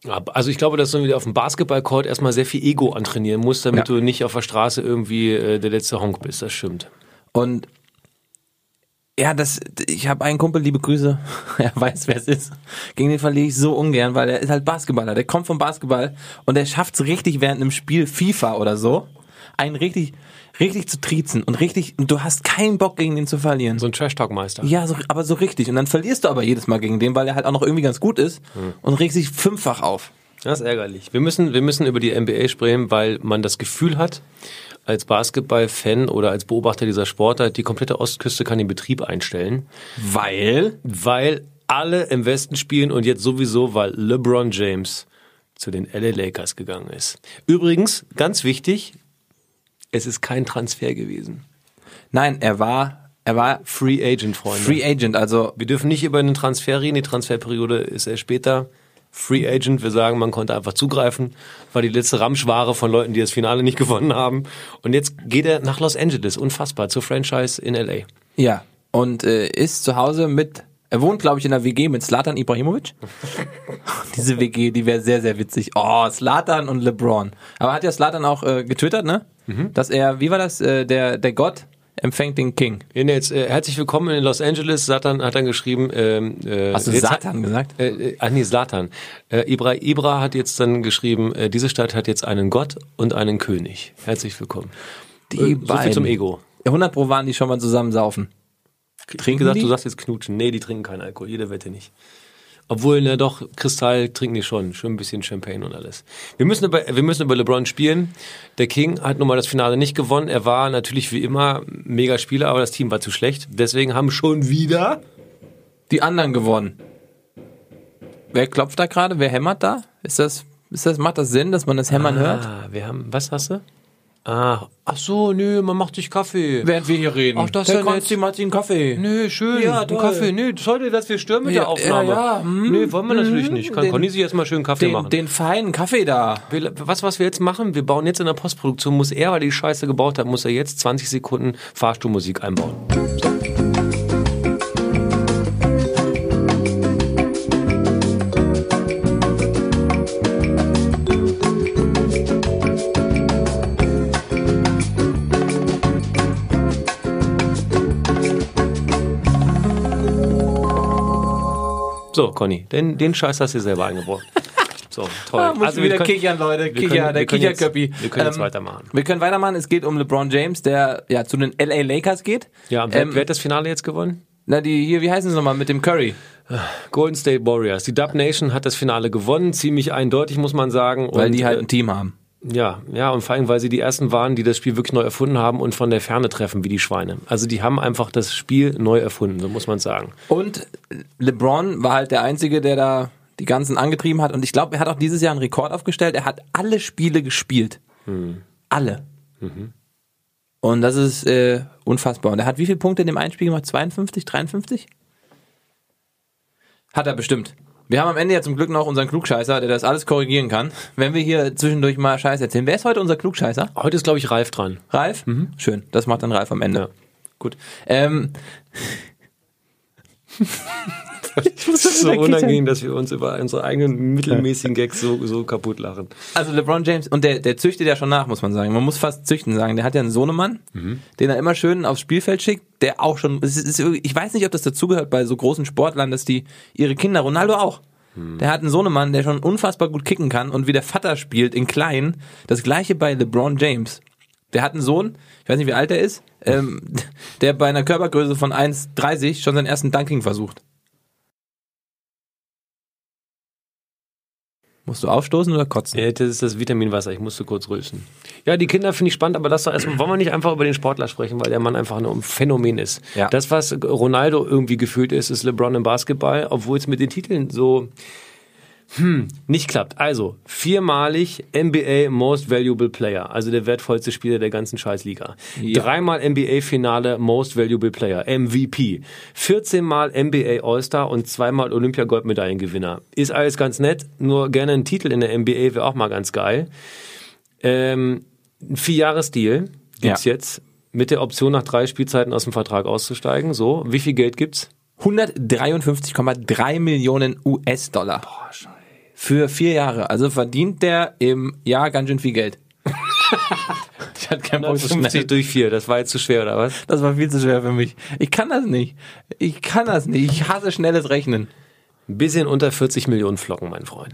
Also ich glaube, dass du wieder auf dem Basketballcourt erstmal sehr viel Ego antrainieren musst, damit Ja. du nicht auf der Straße irgendwie äh, der letzte Honk bist. Das stimmt. Und ja, das, ich habe einen Kumpel, liebe Grüße, er weiß, wer es ist. Gegen den verliere ich so ungern, weil er ist halt Basketballer. Der kommt vom Basketball und der schafft es richtig während einem Spiel FIFA oder so, einen richtig, richtig zu triezen und richtig, und du hast keinen Bock gegen den zu verlieren. So ein Trash-Talk-Meister. Ja, so, aber so richtig. Und dann verlierst du aber jedes Mal gegen den, weil er halt auch noch irgendwie ganz gut ist und regst sich fünffach auf. Das ist ärgerlich. Wir müssen, wir müssen über die NBA sprechen, weil man das Gefühl hat, als Basketball-Fan oder als Beobachter dieser Sportart, die komplette Ostküste kann den Betrieb einstellen, Weil? weil alle im Westen spielen und jetzt sowieso, weil LeBron James zu den LA Lakers gegangen ist. Übrigens, ganz wichtig, es ist kein Transfer gewesen. Nein, er war, er war Free Agent, Freunde. Free Agent, also Wir dürfen nicht über einen Transfer reden, die Transferperiode ist erst später. Free Agent, wir sagen, man konnte einfach zugreifen, war die letzte Ramschware von Leuten, die das Finale nicht gewonnen haben. Und jetzt geht er nach Los Angeles, unfassbar, zur Franchise in LA. Ja, und äh, ist zu Hause mit, er wohnt, glaube ich, in einer WG mit Slatan Ibrahimovic. Diese WG, die wäre sehr, sehr witzig. Oh, Slatan und LeBron. Aber hat ja Slatan auch äh, getwittert, ne? Dass er, wie war das, äh, der, der Gott empfängt den King. Nee, Jetzt, äh, herzlich willkommen in Los Angeles. Satan hat dann geschrieben. Ähm, äh, Hast du Satan gesagt? Hat, äh, äh, ach nee, Satan. Äh, Ibra, Ibra hat jetzt dann geschrieben, äh, diese Stadt hat jetzt einen Gott und einen König. Herzlich willkommen. Die Äh, so viel zum Ego. 100 Pro waren die schon mal zusammen saufen. Trinken gesagt, die? du sagst jetzt knutschen. Nee, die trinken keinen Alkohol, jede Wette nicht. Obwohl, ne, doch, Kristall trinken die schon. Schön ein bisschen Champagne und alles. Wir müssen über, wir müssen über LeBron spielen. Der King hat nun mal das Finale nicht gewonnen. Er war natürlich wie immer mega Spieler, aber das Team war zu schlecht. Deswegen haben schon wieder Die anderen gewonnen. Wer klopft da gerade? Wer hämmert da? Ist das, ist das, macht das Sinn, dass man das Hämmern hört? Ah, wir haben, was hast du? Ah, ach so, nö, man macht sich Kaffee. Während wir hier reden. Ach, das ist ja nett. Einen Kaffee. Nö, schön. Ja, toll. Kaffee. Nö, sollte das wir stören mit Ja, der Aufnahme. ja, ja, hm. Nö, wollen wir natürlich nicht. Kann Den- Conny sich erstmal schön Kaffee Den, machen. den feinen Kaffee da. Wir- Was, was wir jetzt machen, wir bauen jetzt in der Postproduktion, muss er, weil er die Scheiße gebaut hat, muss er jetzt 20 Sekunden Fahrstuhlmusik einbauen. So, Conny, den, den Scheiß hast du dir selber eingebaut. So, toll. Ah, Also, wieder können- kichern, Leute. wir Kicher, können- der Kicherköppi. wir können jetzt Ähm, weitermachen. Wir können weitermachen. Es geht um LeBron James, der ja zu den LA Lakers geht. Ja, wer, ähm, wer hat das Finale jetzt gewonnen? na, die hier, wie heißen sie nochmal, mit dem Curry? Golden State Warriors. Die Dub Nation hat das Finale gewonnen, ziemlich eindeutig, muss man sagen. Weil und, die halt äh, ein Team haben. Ja, ja, und vor allem, weil sie die ersten waren, die das Spiel wirklich neu erfunden haben und von der Ferne treffen wie die Schweine. Also die haben einfach das Spiel neu erfunden, so muss man sagen. Und LeBron war halt der Einzige, der da die ganzen angetrieben hat. Und ich glaube, er hat auch dieses Jahr einen Rekord aufgestellt. Er hat alle Spiele gespielt. Alle. Und das ist äh, unfassbar. Und er hat wie viele Punkte in dem einen Spiel gemacht? 52, 53? Hat er bestimmt. Wir haben am Ende ja zum Glück noch unseren Klugscheißer, der das alles korrigieren kann. Wenn wir hier zwischendurch mal Scheiß erzählen. Wer ist heute unser Klugscheißer? Heute ist, glaube ich, Ralf dran. Ralf? Schön. Das macht dann Ralf am Ende. Ja. Gut. Ähm, Es ist so unangenehm, dass wir uns über unsere eigenen mittelmäßigen Gags so, so kaputt lachen. Also LeBron James, und der, der züchtet ja schon nach, muss man sagen. Man muss fast züchten sagen. Der hat ja einen Sohnemann, den er immer schön aufs Spielfeld schickt, der auch schon, ist, ist, ich weiß nicht, ob das dazugehört bei so großen Sportlern, dass die ihre Kinder, Ronaldo auch, der hat einen Sohnemann, der schon unfassbar gut kicken kann und wie der Vater spielt in klein. Das gleiche bei LeBron James. Der hat einen Sohn, ich weiß nicht, wie alt er ist, ähm, der bei einer Körpergröße von 1,30 schon seinen ersten Dunking versucht. Musst du aufstoßen oder kotzen? Ja, das ist das Vitaminwasser, ich musste kurz rülpsen. Ja, die Kinder finde ich spannend, aber lass doch erstmal, wollen wir nicht einfach über den Sportler sprechen, weil der Mann einfach ein Phänomen ist. Ja. Das, was Ronaldo irgendwie gefühlt ist, ist LeBron im Basketball, obwohl es mit den Titeln so hm, nicht klappt. Also, viermalig NBA Most Valuable Player, also der wertvollste Spieler der ganzen Scheißliga. Ja. Dreimal NBA-Finale Most Valuable Player, MVP. 14 Mal NBA All-Star und zweimal Olympia-Goldmedaillengewinner. Ist alles ganz nett, nur gerne ein Titel in der NBA wäre auch mal ganz geil. Ähm, ein Vierjahres-Deal gibt's Ja. jetzt mit der Option nach drei Spielzeiten aus dem Vertrag auszusteigen. So, wie viel Geld gibt's? 153,3 Millionen US-Dollar. Boah, scheiße. Für vier Jahre. Also verdient der im Jahr ganz schön viel Geld. ich hatte keinen Bock so 50 schnell. durch vier, das war jetzt zu schwer, oder was? Das war viel zu schwer für mich. Ich kann das nicht. Ich kann das nicht. Ich hasse schnelles Rechnen. Ein bisschen unter 40 Millionen Flocken, mein Freund.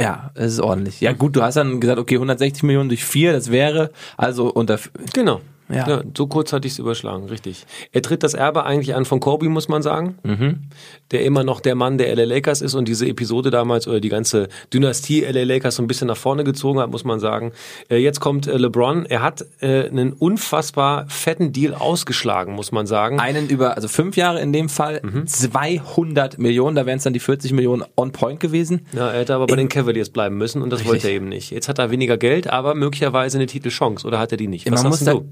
Ja, es ist ordentlich. Ja gut, du hast dann gesagt, okay, 160 Millionen durch vier, das wäre also unter... Genau. Ja. Ja. so kurz hatte ich es überschlagen, richtig. Er tritt das Erbe eigentlich an von Kobe, muss man sagen. Der immer noch der Mann der LA Lakers ist und diese Episode damals oder die ganze Dynastie LA Lakers so ein bisschen nach vorne gezogen hat, muss man sagen. Äh, jetzt kommt äh, LeBron. Er hat äh, einen unfassbar fetten Deal ausgeschlagen, muss man sagen. Einen über, also fünf Jahre in dem Fall, 200 Millionen, da wären es dann die 40 Millionen on point gewesen. Ja, er hätte aber bei den Cavaliers bleiben müssen und das wollte er eben nicht. Jetzt hat er weniger Geld, aber möglicherweise eine Titelchance oder hat er die nicht? Was Man sagst muss du?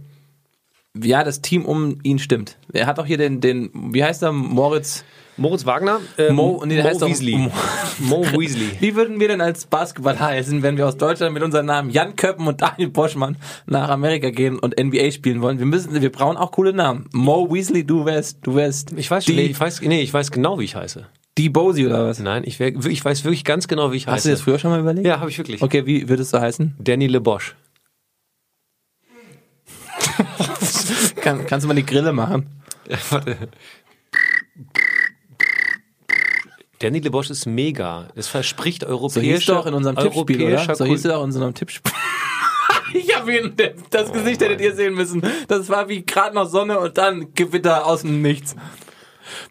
Ja, das Team um ihn stimmt. Er hat auch hier den, den wie heißt er, Moritz... Moritz Wagner? Äh, Mo- nee, Mo Weasley. Mo- Mo Weasley. Wie würden wir denn als Basketball heißen, wenn wir aus Deutschland mit unseren Namen Jan Köppen und Daniel Boschmann nach Amerika gehen und NBA spielen wollen? Wir müssen, wir brauchen auch coole Namen. Mo Weasley, du wärst, du wärst Ich weiß, die, nee, ich weiß, nee, ich weiß genau, wie ich heiße. die Bosi oder was? Nein, ich, wär, ich weiß wirklich ganz genau, wie ich Hast du heiße. das früher schon mal überlegt? Ja, habe ich wirklich. Okay, wie würdest du heißen? Danny LeBosch. Kann, kannst du mal die Grille machen? Ja, warte. Danny LeBosch ist mega. Es verspricht So europäische, hieß doch in unserem Tippspiel, oder? So hieß es auch in unserem Tippspiel. ich habe ihn, das Gesicht hättet ihr sehen müssen. Das war wie gerade noch Sonne und dann Gewitter aus dem Nichts.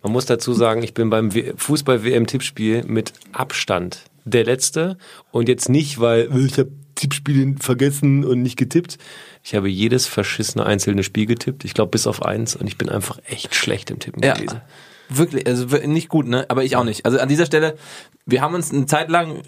Man muss dazu sagen, ich bin beim Fußball-WM-Tippspiel mit Abstand der Letzte. Und jetzt nicht, weil ich habe Tippspiele vergessen und nicht getippt. Ich habe jedes verschissene einzelne Spiel getippt. Ich glaube bis auf eins. Und ich bin einfach echt schlecht im Tippen Ja. gewesen. Wirklich, also nicht gut, ne? Aber ich auch nicht. Also an dieser Stelle, wir haben uns eine Zeit lang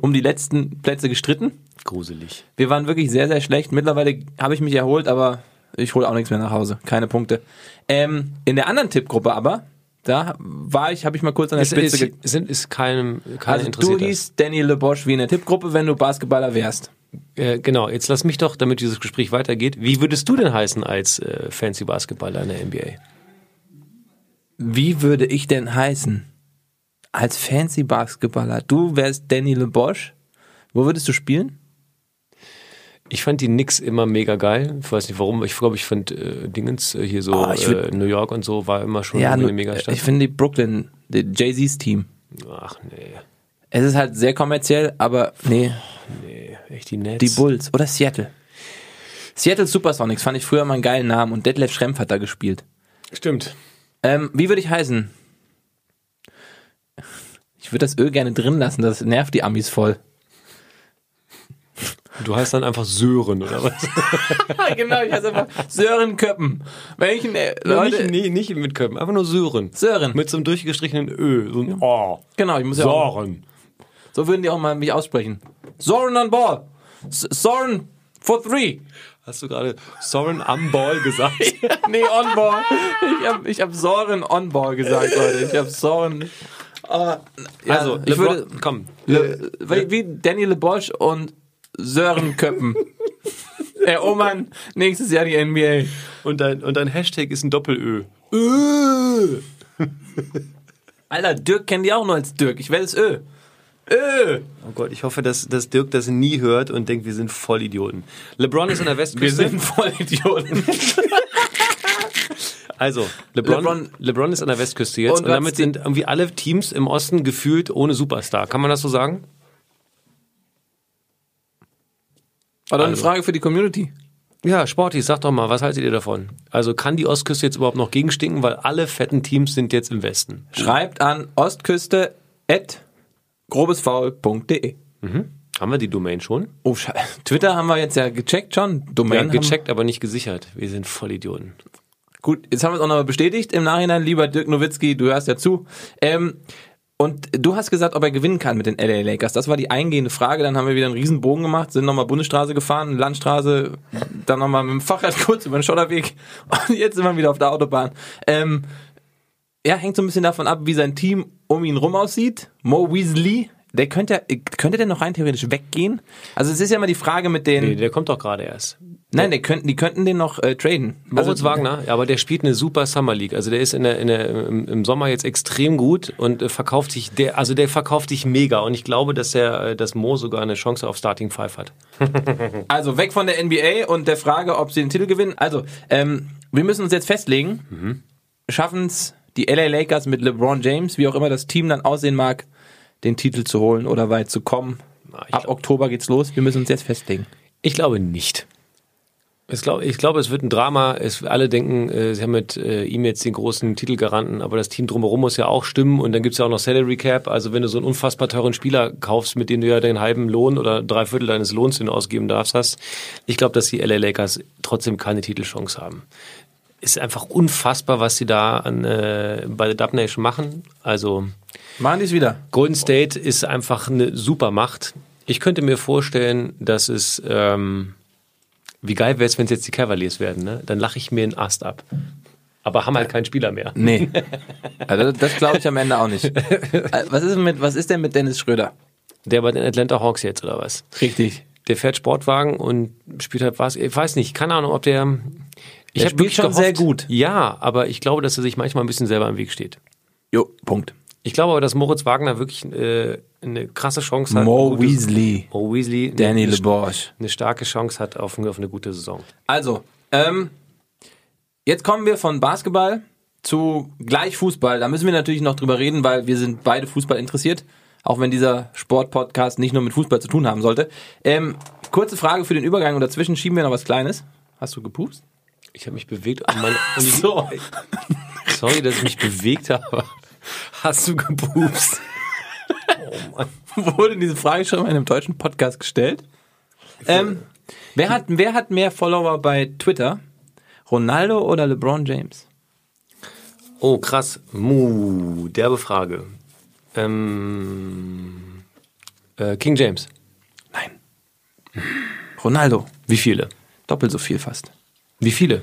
um die letzten Plätze gestritten. Gruselig. Wir waren wirklich sehr, sehr schlecht. Mittlerweile habe ich mich erholt, aber ich hole auch nichts mehr nach Hause. Keine Punkte. Ähm, in der anderen Tippgruppe aber, da war ich, habe ich mal kurz an der Ist, Spitze ist, sind, ist keinem, keiner Also du interessiert. das. hieß Danny LeBosch wie in der Tippgruppe, wenn du Basketballer wärst. Äh, genau, jetzt lass mich doch, damit dieses Gespräch weitergeht. Wie würdest du denn heißen als äh, Fancy Basketballer in der NBA? Wie würde ich denn heißen? Als Fancy Basketballer. Du wärst Danny LeBosch. Wo würdest du spielen? Ich fand die Knicks immer mega geil. Ich weiß nicht warum. Ich glaube, ich fand äh, Dingens äh, hier so würd- äh, New York und so war immer schon Ja, irgendwie nur, eine Megastadt. ich finde die Brooklyn, die Jay-Z's Team. Ach nee, Es ist halt sehr kommerziell, aber nee, nee, echt die Nets. die Bulls oder Seattle. Seattle Supersonics fand ich früher mal einen geilen Namen und Detlef Schrempf hat da gespielt. Stimmt. Ähm, wie würde ich heißen? Ich würde das Öl gerne drin lassen, das nervt die Amis voll. Du heißt dann einfach Sören oder was? genau, ich heiße einfach Sören Köppen. Welchen äh, Leute? nicht, nee, nicht mit Köppen, einfach nur Sören. Sören. Mit so einem durchgestrichenen Ö. So ein Oh. Genau, ich muss ja auch, Sören. so würden die auch mal mich aussprechen. Soren on ball. S- Soren for three. Hast du gerade Soren am Ball gesagt? nee, on ball. Ich habe ich hab Soren on ball gesagt, Leute. Ich habe Soren. Ah, ja, also, ich LeBron, würde komm. Le, wie, wie Daniel LeBosch und Sören Köppen. Erobern nächstes Jahr die NBA. Und dein, und dein Hashtag ist ein Doppel-Ö. Alter, Dirk kennen die auch nur als Dirk. Ich werde es Ö. Ö. Oh Gott, ich hoffe, dass, dass Dirk das nie hört und denkt, wir sind Vollidioten. LeBron ist an der Wir Westküste. sind voll Idioten. Also, LeBron, LeBron- LeBron, ist an der Westküste jetzt Und und, damit sind irgendwie alle Teams im Osten gefühlt ohne Superstar. Kann man das so sagen? War doch eine Also. Frage für die Community. Ja, Sporty, sag doch mal, was haltet ihr davon? Also kann die Ostküste jetzt überhaupt noch gegenstinken, weil alle fetten Teams sind jetzt im Westen? Schreibt an ostküste at grobesfaul.de. Haben wir die Domain schon? Oh. Twitter haben wir jetzt ja gecheckt schon. Domain Ja, gecheckt, aber nicht gesichert. Wir sind Vollidioten. Gut, jetzt haben wir es auch nochmal bestätigt im Nachhinein, lieber Dirk Nowitzki, du hörst ja zu. Ähm, und du hast gesagt, ob er gewinnen kann mit den LA Lakers. Das war die eingehende Frage. Dann haben wir wieder einen riesen Bogen gemacht, sind nochmal Bundesstraße gefahren, Landstraße, dann nochmal mit dem Fahrrad kurz über den Schotterweg und jetzt sind wir wieder auf der Autobahn. Ähm, ja, hängt so ein bisschen davon ab, wie sein Team um ihn rum aussieht. Mo Weasley, der könnte, könnte der noch rein theoretisch weggehen? Also es ist ja immer die Frage mit den, Nee, der kommt doch gerade erst. nein, der könnten, die könnten den noch äh, traden. Moritz Also- Wagner, aber der spielt eine super Summer League. Also der ist in der, in der, im, Sommer jetzt extrem gut und äh, verkauft sich, der, also der verkauft sich mega. Und ich glaube, dass er, äh, dass Mo sogar eine Chance auf Starting Five hat. Also weg von der NBA und der Frage, ob sie den Titel gewinnen. Also, ähm, wir müssen uns jetzt festlegen. Schaffen es die LA Lakers mit LeBron James, wie auch immer das Team dann aussehen mag, den Titel zu holen oder weit zu kommen. Na, Ab glaub- Oktober geht's los. Wir müssen uns jetzt festlegen. Ich glaube nicht. Ich glaube, ich glaube, es wird ein Drama. Es, alle denken, äh, sie haben mit äh, ihm jetzt den großen Titelgaranten, aber das Team drumherum muss ja auch stimmen und dann gibt's ja auch noch Salary Cap. Also wenn du so einen unfassbar teuren Spieler kaufst, mit dem du ja den halben Lohn oder drei Viertel deines Lohns, den du ausgeben darfst, hast, ich glaube, dass die LA Lakers trotzdem keine Titelchance haben. Ist einfach unfassbar, was sie da an, äh, bei der Dub Nation machen. Also Machen die es wieder. Golden State ist einfach eine Supermacht. Ich könnte mir vorstellen, dass es, ähm, wie geil wäre es, wenn es jetzt die Cavaliers werden, ne? Dann lache ich mir einen Ast ab. Aber haben halt keinen Spieler mehr. Nee. also das glaube ich am Ende auch nicht. Äh, Was ist, mit, was ist denn mit Dennis Schröder? Der bei den Atlanta Hawks jetzt, oder was? Richtig. Der fährt Sportwagen und spielt halt was. Ich weiß nicht, keine Ahnung, ob der. Ich Der hab spielt wirklich schon sehr gut. Ja, aber ich glaube, dass er sich manchmal ein bisschen selber im Weg steht. Jo, Punkt. Ich glaube aber, dass Moritz Wagner wirklich äh, eine krasse Chance hat. Mo ein gutes- Weasley. Mo Weasley. Danny eine, LeBosch. eine starke Chance hat auf, auf eine gute Saison. Also, ähm, jetzt kommen wir von Basketball zu gleich Fußball. Da müssen wir natürlich noch drüber reden, weil wir sind beide Fußball interessiert. Auch wenn dieser Sportpodcast nicht nur mit Fußball zu tun haben sollte. Ähm, kurze Frage für den Übergang und dazwischen schieben wir noch was Kleines. Hast du gepupst? Ich habe mich bewegt. Und meine, und ich, So. Sorry, dass ich mich bewegt habe. Hast du gepupst? Wurde diese Frage schon mal in einem deutschen Podcast gestellt? Ähm, wer, hat, wer hat mehr Follower bei Twitter? Ronaldo oder LeBron James? Oh, krass. Mu, derbe Frage. Ähm, äh, King James. Nein. Ronaldo. Wie viele? Doppelt so viel fast. Wie viele?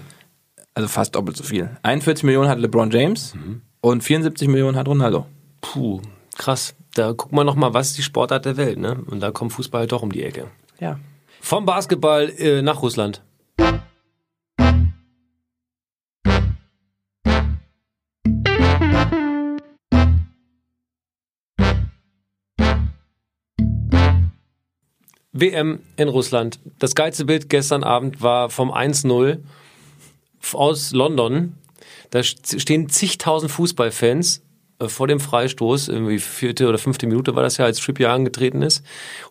Also fast doppelt so viel. 41 Millionen hat LeBron James und 74 Millionen hat Ronaldo. Puh, krass. Da gucken wir noch mal, was ist die Sportart der Welt, ne? Und da kommt Fußball halt doch um die Ecke. Ja. Vom Basketball äh, nach Russland. WM in Russland. Das geilste Bild gestern Abend war vom 1-0 aus London. Da st- stehen zigtausend Fußballfans äh, vor dem Freistoß, irgendwie vierte oder fünfte Minute war das ja, als Trippier angetreten ist.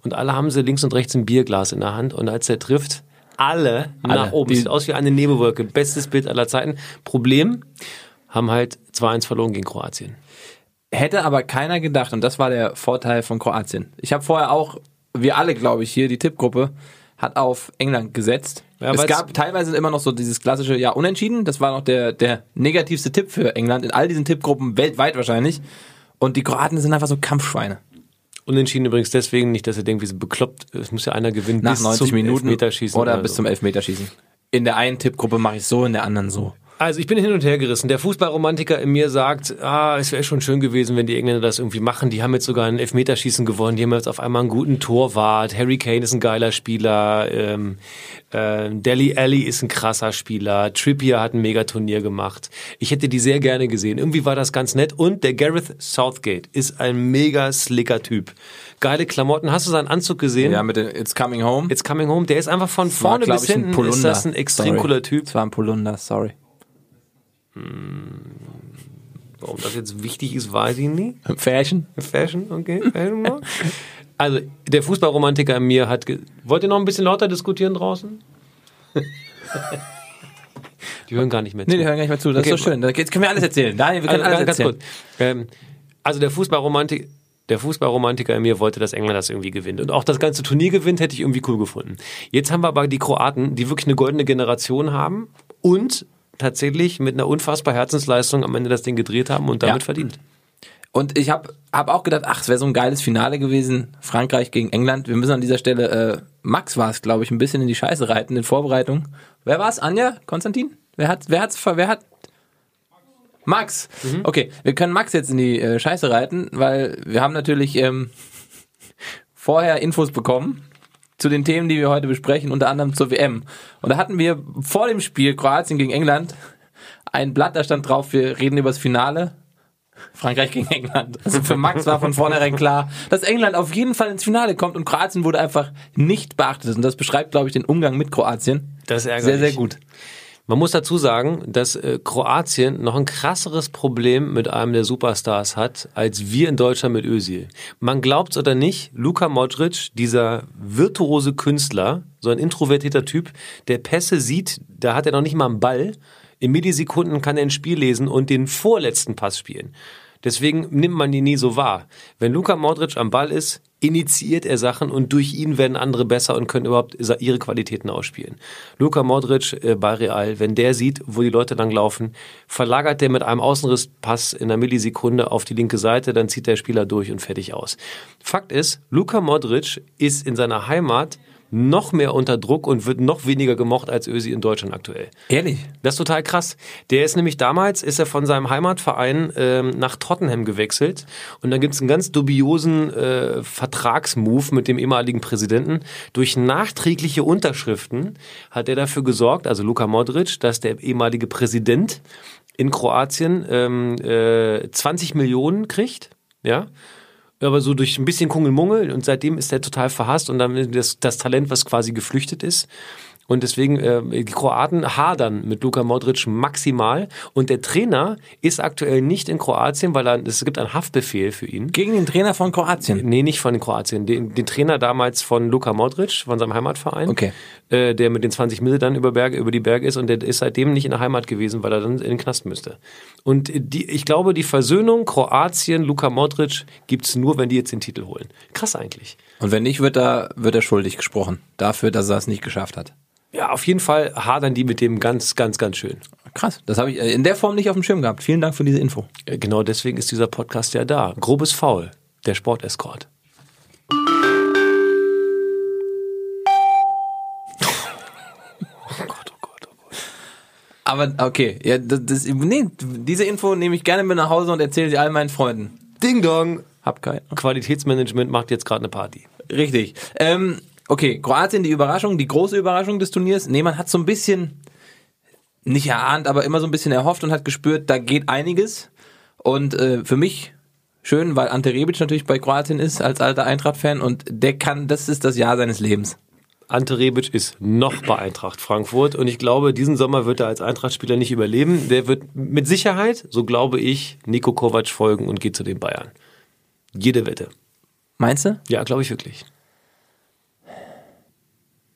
Und alle haben sie links und rechts ein Bierglas in der Hand. Und als er trifft, alle, nach oben. Die- Sieht aus wie eine Nebelwolke. Bestes Bild aller Zeiten. Problem, haben halt 2-1 verloren gegen Kroatien. Hätte aber keiner gedacht, und das war der Vorteil von Kroatien. Ich habe vorher auch, wir alle, glaube ich, hier, die Tippgruppe, hat auf England gesetzt. Ja, es gab teilweise immer noch so dieses klassische, ja, unentschieden. Das war noch der, der negativste Tipp für England in all diesen Tippgruppen, weltweit wahrscheinlich. Und die Kroaten sind einfach so Kampfschweine. Unentschieden übrigens deswegen nicht, dass ihr denkt, wir sind bekloppt. Es muss ja einer gewinnen Nach bis 90 zum Minuten Elfmeterschießen oder oder bis so. zum Elfmeterschießen. In der einen Tippgruppe mache ich so, in der anderen so. Also ich bin hin und her gerissen. Der Fußballromantiker in mir sagt, ah, es wäre schon schön gewesen, wenn die Engländer das irgendwie machen. Die haben jetzt sogar ein Elfmeterschießen gewonnen. Die haben jetzt auf einmal einen guten Torwart. Harry Kane ist ein geiler Spieler. Ähm, äh, Deli Alli ist ein krasser Spieler. Trippier hat ein Megaturnier gemacht. Ich hätte die sehr gerne gesehen. Irgendwie war das ganz nett. Und der Gareth Southgate ist ein mega slicker Typ. Geile Klamotten. Hast du seinen Anzug gesehen? Ja, mit dem It's Coming Home. It's Coming Home. Der ist einfach von war, vorne glaub bis hinten. Ist das ein extrem Sorry. cooler Typ. Das war ein Polunder, sorry. Warum das jetzt wichtig ist, weiß ich nicht. Fashion? Fashion, okay. Fashion mal. Also, der Fußballromantiker in mir hat. Ge Wollt ihr noch ein bisschen lauter diskutieren draußen? die hören gar nicht mehr zu. Nee, die hören gar nicht mehr zu. Das Okay, ist so schön. Jetzt können wir alles erzählen. Daniel, wir können also, alles ganz, erzählen. ganz kurz. Ähm, also, der Fußballromantiker. Der Fußballromantiker in mir wollte, dass England das irgendwie gewinnt. Und auch das ganze Turnier gewinnt, hätte ich irgendwie cool gefunden. Jetzt haben wir aber die Kroaten, die wirklich eine goldene Generation haben und tatsächlich mit einer unfassbar Herzensleistung am Ende das Ding gedreht haben und damit Ja. verdient. Und ich habe hab auch gedacht, ach, es wäre so ein geiles Finale gewesen. Frankreich gegen England. Wir müssen an dieser Stelle, äh, Max war es, glaube ich, ein bisschen in die Scheiße reiten in Vorbereitung. Wer war es? Anja? Konstantin? Wer hat, wer hat's, ver- wer hat? Max. Okay, wir können Max jetzt in die äh, Scheiße reiten, weil wir haben natürlich ähm, vorher Infos bekommen zu den Themen, die wir heute besprechen, unter anderem zur WM. Und da hatten wir vor dem Spiel Kroatien gegen England ein Blatt, da stand drauf, wir reden über das Finale. Frankreich gegen England. Also für Max war von vornherein klar, dass England auf jeden Fall ins Finale kommt und Kroatien wurde einfach nicht beachtet. Und das beschreibt, glaube ich, den Umgang mit Kroatien. Das ist ärgerlich. Sehr, sehr gut. Man muss dazu sagen, dass äh, Kroatien noch ein krasseres Problem mit einem der Superstars hat, als wir in Deutschland mit Özil. Man glaubt's oder nicht, Luka Modric, dieser virtuose Künstler, so ein introvertierter Typ, der Pässe sieht, da hat er noch nicht mal einen Ball. In Millisekunden kann er ein Spiel lesen und den vorletzten Pass spielen. Deswegen nimmt man ihn nie so wahr. Wenn Luka Modric am Ball ist, initiiert er Sachen und durch ihn werden andere besser und können überhaupt ihre Qualitäten ausspielen. Luka Modric äh, bei Real, wenn der sieht, wo die Leute lang laufen, verlagert der mit einem Außenrisspass in einer Millisekunde auf die linke Seite, dann zieht der Spieler durch und fertig aus. Fakt ist, Luka Modric ist in seiner Heimat noch mehr unter Druck und wird noch weniger gemocht als Ösi in Deutschland aktuell. Ehrlich? Das ist total krass. Der ist nämlich damals, ist er von seinem Heimatverein ähm, nach Tottenham gewechselt und dann gibt es einen ganz dubiosen äh, Vertragsmove mit dem ehemaligen Präsidenten. Durch nachträgliche Unterschriften hat er dafür gesorgt, also Luka Modric, dass der ehemalige Präsident in Kroatien ähm, äh, 20 Millionen kriegt, ja, aber so durch ein bisschen Kungelmungel und seitdem ist er total verhasst und dann das, das Talent, was quasi geflüchtet ist. Und deswegen, äh, die Kroaten hadern mit Luka Modric maximal. Und der Trainer ist aktuell nicht in Kroatien, weil er, es gibt einen Haftbefehl für ihn. Gegen den Trainer von Kroatien. Nee, nicht von Kroatien. Den, den Trainer damals von Luka Modric, von seinem Heimatverein. Okay. Äh, der mit den 20 Mille dann über, Berge, über die Berge ist und der ist seitdem nicht in der Heimat gewesen, weil er dann in den Knast müsste. Und die, ich glaube, die Versöhnung Kroatien, Luka Modric gibt's nur, wenn die jetzt den Titel holen. Krass eigentlich. Und wenn nicht, wird er, wird er schuldig gesprochen. Dafür, dass er es nicht geschafft hat. Ja, auf jeden Fall hadern die mit dem ganz, ganz, ganz schön. Krass, das habe ich äh, in der Form nicht auf dem Schirm gehabt. Vielen Dank für diese Info. Äh, Genau deswegen ist dieser Podcast ja da. Grobes Faul, der Sportescort. Aber okay, ja, das, das, nee, diese Info nehme ich gerne mit nach Hause und erzähle sie all meinen Freunden. Ding Dong. Hab keine. Qualitätsmanagement macht jetzt gerade eine Party. Richtig. Ähm, okay, Kroatien die Überraschung, die große Überraschung des Turniers. Nee, man hat so ein bisschen, nicht erahnt, aber immer so ein bisschen erhofft und hat gespürt, da geht einiges. Und äh, für mich schön, weil Ante Rebic natürlich bei Kroatien ist, als alter Eintracht-Fan und der kann, das ist das Jahr seines Lebens. Ante Rebic ist noch bei Eintracht Frankfurt und ich glaube, diesen Sommer wird er als Eintracht-Spieler nicht überleben. Der wird mit Sicherheit, so glaube ich, Nico Kovac folgen und geht zu den Bayern. Jede Wette. Meinst du? Ja, glaube ich wirklich.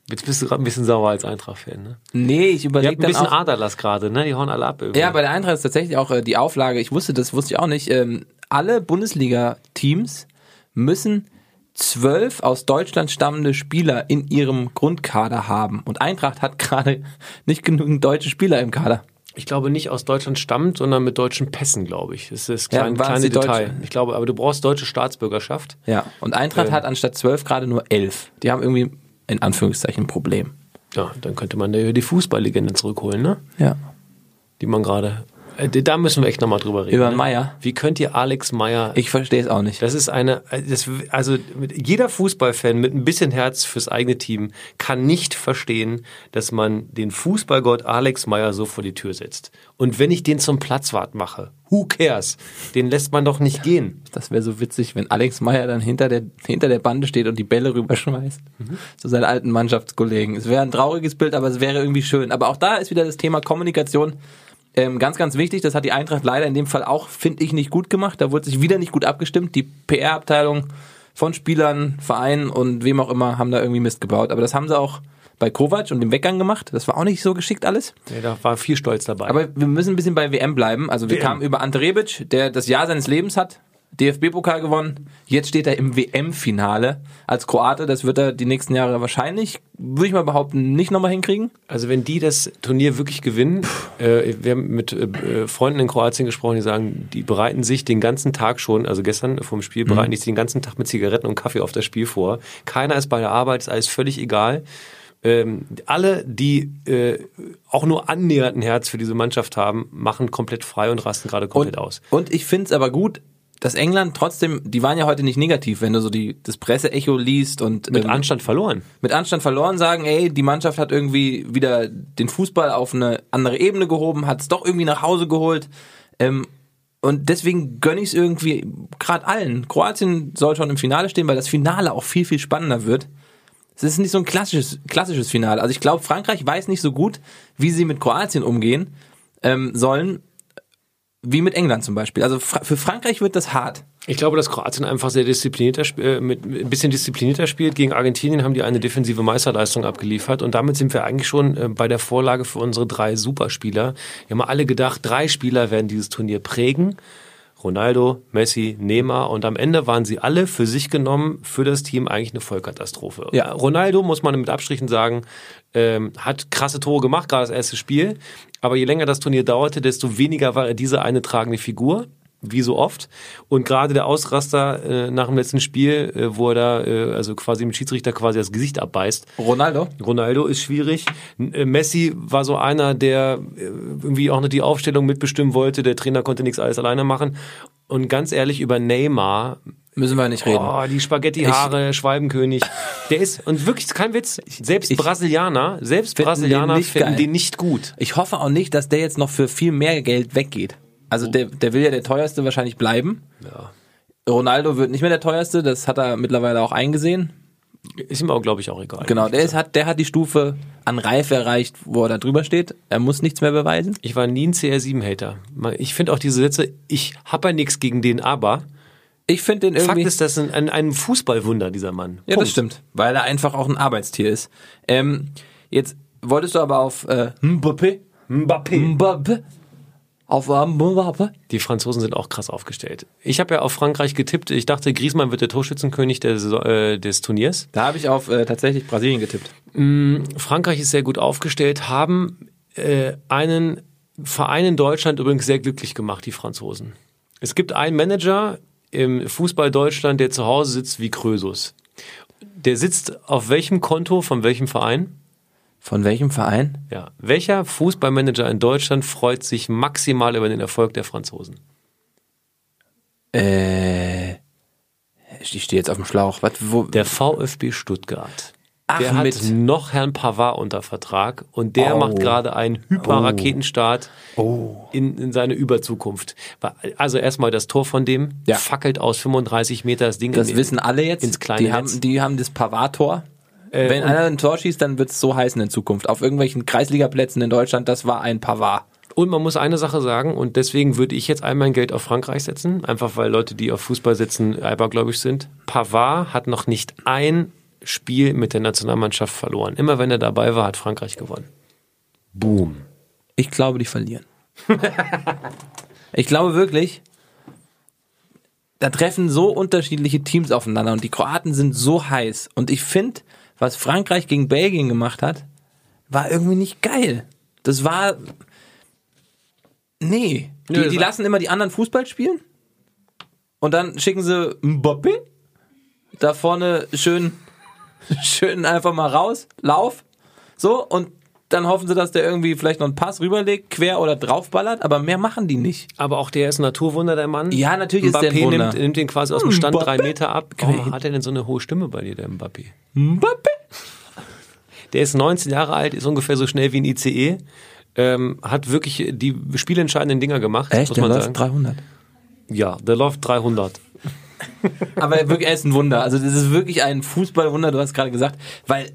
Jetzt bist du gerade ein bisschen sauer als Eintracht-Fan, ne? Nee, ich überlege habt ein dann bisschen auch, Aderlass gerade, ne? Die hauen alle ab. Irgendwie. Ja, bei der Eintracht ist tatsächlich auch äh, die Auflage, ich wusste, das wusste ich auch nicht, ähm, alle Bundesliga-Teams müssen zwölf aus Deutschland stammende Spieler in ihrem Grundkader haben. Und Eintracht hat gerade nicht genügend deutsche Spieler im Kader. Ich glaube nicht aus Deutschland stammt, sondern mit deutschen Pässen, glaube ich. Das ist das Ja, kleine, Detail. Deutsche? Ich glaube, aber du brauchst deutsche Staatsbürgerschaft. Ja. Und Eintracht Ähm. hat anstatt zwölf gerade nur elf. Die haben irgendwie in Anführungszeichen ein Problem. Ja, dann könnte man da die Fußballlegende zurückholen, ne? Ja. Die man gerade. Äh, da müssen wir echt nochmal drüber reden. Über ne? Meier? Wie könnt ihr Alex Meyer. Ich verstehe es auch nicht. das ist eine, das, also jeder Fußballfan mit ein bisschen Herz fürs eigene Team kann nicht verstehen, dass man den Fußballgott Alex Meyer so vor die Tür setzt. Und wenn ich den zum Platzwart mache, who cares? Den lässt man doch nicht gehen. Das wäre so witzig, wenn Alex Meyer dann hinter der, hinter der Bande steht und die Bälle rüberschmeißt. Zu seinen alten Mannschaftskollegen. Es wäre ein trauriges Bild, aber es wäre irgendwie schön. Aber auch da ist wieder das Thema Kommunikation ähm, ganz, ganz wichtig. Das hat die Eintracht leider in dem Fall auch, finde ich, nicht gut gemacht. Da wurde sich wieder nicht gut abgestimmt. Die PR-Abteilung von Spielern, Vereinen und wem auch immer haben da irgendwie Mist gebaut. Aber das haben sie auch bei Kovac und dem Weggang gemacht. Das war auch nicht so geschickt alles. Ja, da war viel Stolz dabei. Aber wir müssen ein bisschen bei WM bleiben. Also wir WM. kamen über Ante Rebic, der das Jahr seines Lebens hat, DFB-Pokal gewonnen. Jetzt steht er im WM-Finale als Kroate. Das wird er die nächsten Jahre wahrscheinlich, würde ich mal behaupten, nicht nochmal hinkriegen. Also wenn die das Turnier wirklich gewinnen, äh, wir haben mit äh, Freunden in Kroatien gesprochen, die sagen, die bereiten sich den ganzen Tag schon, also gestern vom Spiel, bereiten die sich den ganzen Tag mit Zigaretten und Kaffee auf das Spiel vor. Keiner ist bei der Arbeit, ist alles völlig egal. Ähm, alle, die äh, auch nur annähernd ein Herz für diese Mannschaft haben, machen komplett frei und rasten gerade komplett und, aus. Und ich finde es aber gut, dass England trotzdem, die waren ja heute nicht negativ, wenn du so die, das Presseecho liest und Mit ähm, Anstand verloren. mit Anstand verloren, sagen, ey, die Mannschaft hat irgendwie wieder den Fußball auf eine andere Ebene gehoben, hat es doch irgendwie nach Hause geholt. Ähm, und deswegen gönne ich es irgendwie gerade allen. Kroatien soll schon im Finale stehen, weil das Finale auch viel, viel spannender wird. Es ist nicht so ein klassisches, klassisches Finale. Also ich glaube, Frankreich weiß nicht so gut, wie sie mit Kroatien umgehen ähm, sollen, wie mit England zum Beispiel. Also für Frankreich wird das hart. Ich glaube, dass Kroatien einfach sehr disziplinierter, äh, mit, mit ein bisschen disziplinierter spielt. Gegen Argentinien haben die eine defensive Meisterleistung abgeliefert und damit sind wir eigentlich schon äh, bei der Vorlage für unsere drei Superspieler. Wir haben alle gedacht, drei Spieler werden dieses Turnier prägen. Ronaldo, Messi, Neymar und am Ende waren sie alle für sich genommen für das Team eigentlich eine Vollkatastrophe. Ja. Ronaldo, muss man mit Abstrichen sagen, ähm, hat krasse Tore gemacht, gerade das erste Spiel. Aber je länger das Turnier dauerte, desto weniger war er diese eine tragende Figur wie so oft. Und gerade der Ausraster äh, nach dem letzten Spiel, äh, wo er da äh, also quasi dem Schiedsrichter quasi das Gesicht abbeißt. Ronaldo? Ronaldo ist schwierig. N- äh, Messi war so einer, der äh, irgendwie auch nicht die Aufstellung mitbestimmen wollte. Der Trainer konnte nichts alles alleine machen. Und ganz ehrlich, über Neymar, Müssen wir nicht reden. oh, die Spaghetti-Haare, Schwalbenkönig, der ist, und wirklich, kein Witz, selbst ich- Brasilianer, selbst Finden Brasilianer den finden geil. den nicht gut. Ich hoffe auch nicht, dass der jetzt noch für viel mehr Geld weggeht. Also der, der will ja der teuerste wahrscheinlich bleiben. Ja. Ronaldo wird nicht mehr der teuerste, das hat er mittlerweile auch eingesehen. Ist ihm auch, glaube ich, auch egal. Genau, der, ist, hat, der hat die Stufe an Reife erreicht, wo er da drüber steht. Er muss nichts mehr beweisen. Ich war nie ein CR7-Hater. Ich finde auch diese Sätze, ich habe ja nichts gegen den, aber Ich finde den irgendwie. Fakt ist, das ist ein, ein Fußballwunder, dieser Mann. ja, Punkt. das stimmt, weil er einfach auch ein Arbeitstier ist. Ähm, jetzt wolltest du aber auf äh, Mbappé, Mbappé. Mbappé Die Franzosen sind auch krass aufgestellt. Ich habe ja auf Frankreich getippt. Ich dachte, Griezmann wird der Torschützenkönig des, äh, des Turniers. Da habe ich auf äh, tatsächlich Brasilien getippt. Frankreich ist sehr gut aufgestellt, haben äh, einen Verein in Deutschland übrigens sehr glücklich gemacht, die Franzosen. Es gibt einen Manager im Fußball Deutschland, der zu Hause sitzt wie Krösus. Der sitzt auf welchem Konto von welchem Verein? Von welchem Verein? Ja. Welcher Fußballmanager in Deutschland freut sich maximal über den Erfolg der Franzosen? Äh, ich stehe jetzt auf dem Schlauch. Was, wo? Der VfB Stuttgart. Ach, der hat mit- noch Herrn Pavard unter Vertrag und der Oh. macht gerade einen Hyperraketenstart in, in seine Überzukunft. Also erstmal das Tor von dem Ja. fackelt aus 35 Meter das Ding. Das in- wissen alle jetzt. ins kleine die, haben, Netz. die haben das Pavard-Tor. Äh, Wenn einer ein Tor schießt, dann wird es so heißen in Zukunft. Auf irgendwelchen Kreisligaplätzen in Deutschland, das war ein Pavard. Und man muss eine Sache sagen, und deswegen würde ich jetzt all mein Geld auf Frankreich setzen, einfach weil Leute, die auf Fußball sitzen, abergläubisch sind. Pavard hat noch nicht ein Spiel mit der Nationalmannschaft verloren. Immer wenn er dabei war, hat Frankreich gewonnen. Boom. Ich glaube, die verlieren. ich glaube wirklich, da treffen so unterschiedliche Teams aufeinander und die Kroaten sind so heiß. Und ich finde, was Frankreich gegen Belgien gemacht hat, war irgendwie nicht geil. Das war. Nee. Die, die lassen immer die anderen Fußball spielen. Und dann schicken sie Mbappé da vorne schön, schön einfach mal raus, Lauf. So, und dann hoffen sie, dass der irgendwie vielleicht noch einen Pass rüberlegt, quer oder draufballert, aber mehr machen die nicht. Aber auch der ist ein Naturwunder, der Mann. Ja, natürlich ist der ein Mbappé Wunder. nimmt, nimmt den quasi aus dem Stand Mbappé. drei Meter ab. Warum hat er denn so eine hohe Stimme bei dir, der Mbappé? Mbappé. Der ist 19 Jahre alt, ist ungefähr so schnell wie ein ICE. Ähm, hat wirklich die spielentscheidenden Dinger gemacht, Echt, muss der läuft sagen. 300. Ja, der läuft 300. Aber wirklich, er ist ein Wunder. Also das ist wirklich ein Fußballwunder, du hast gerade gesagt, weil,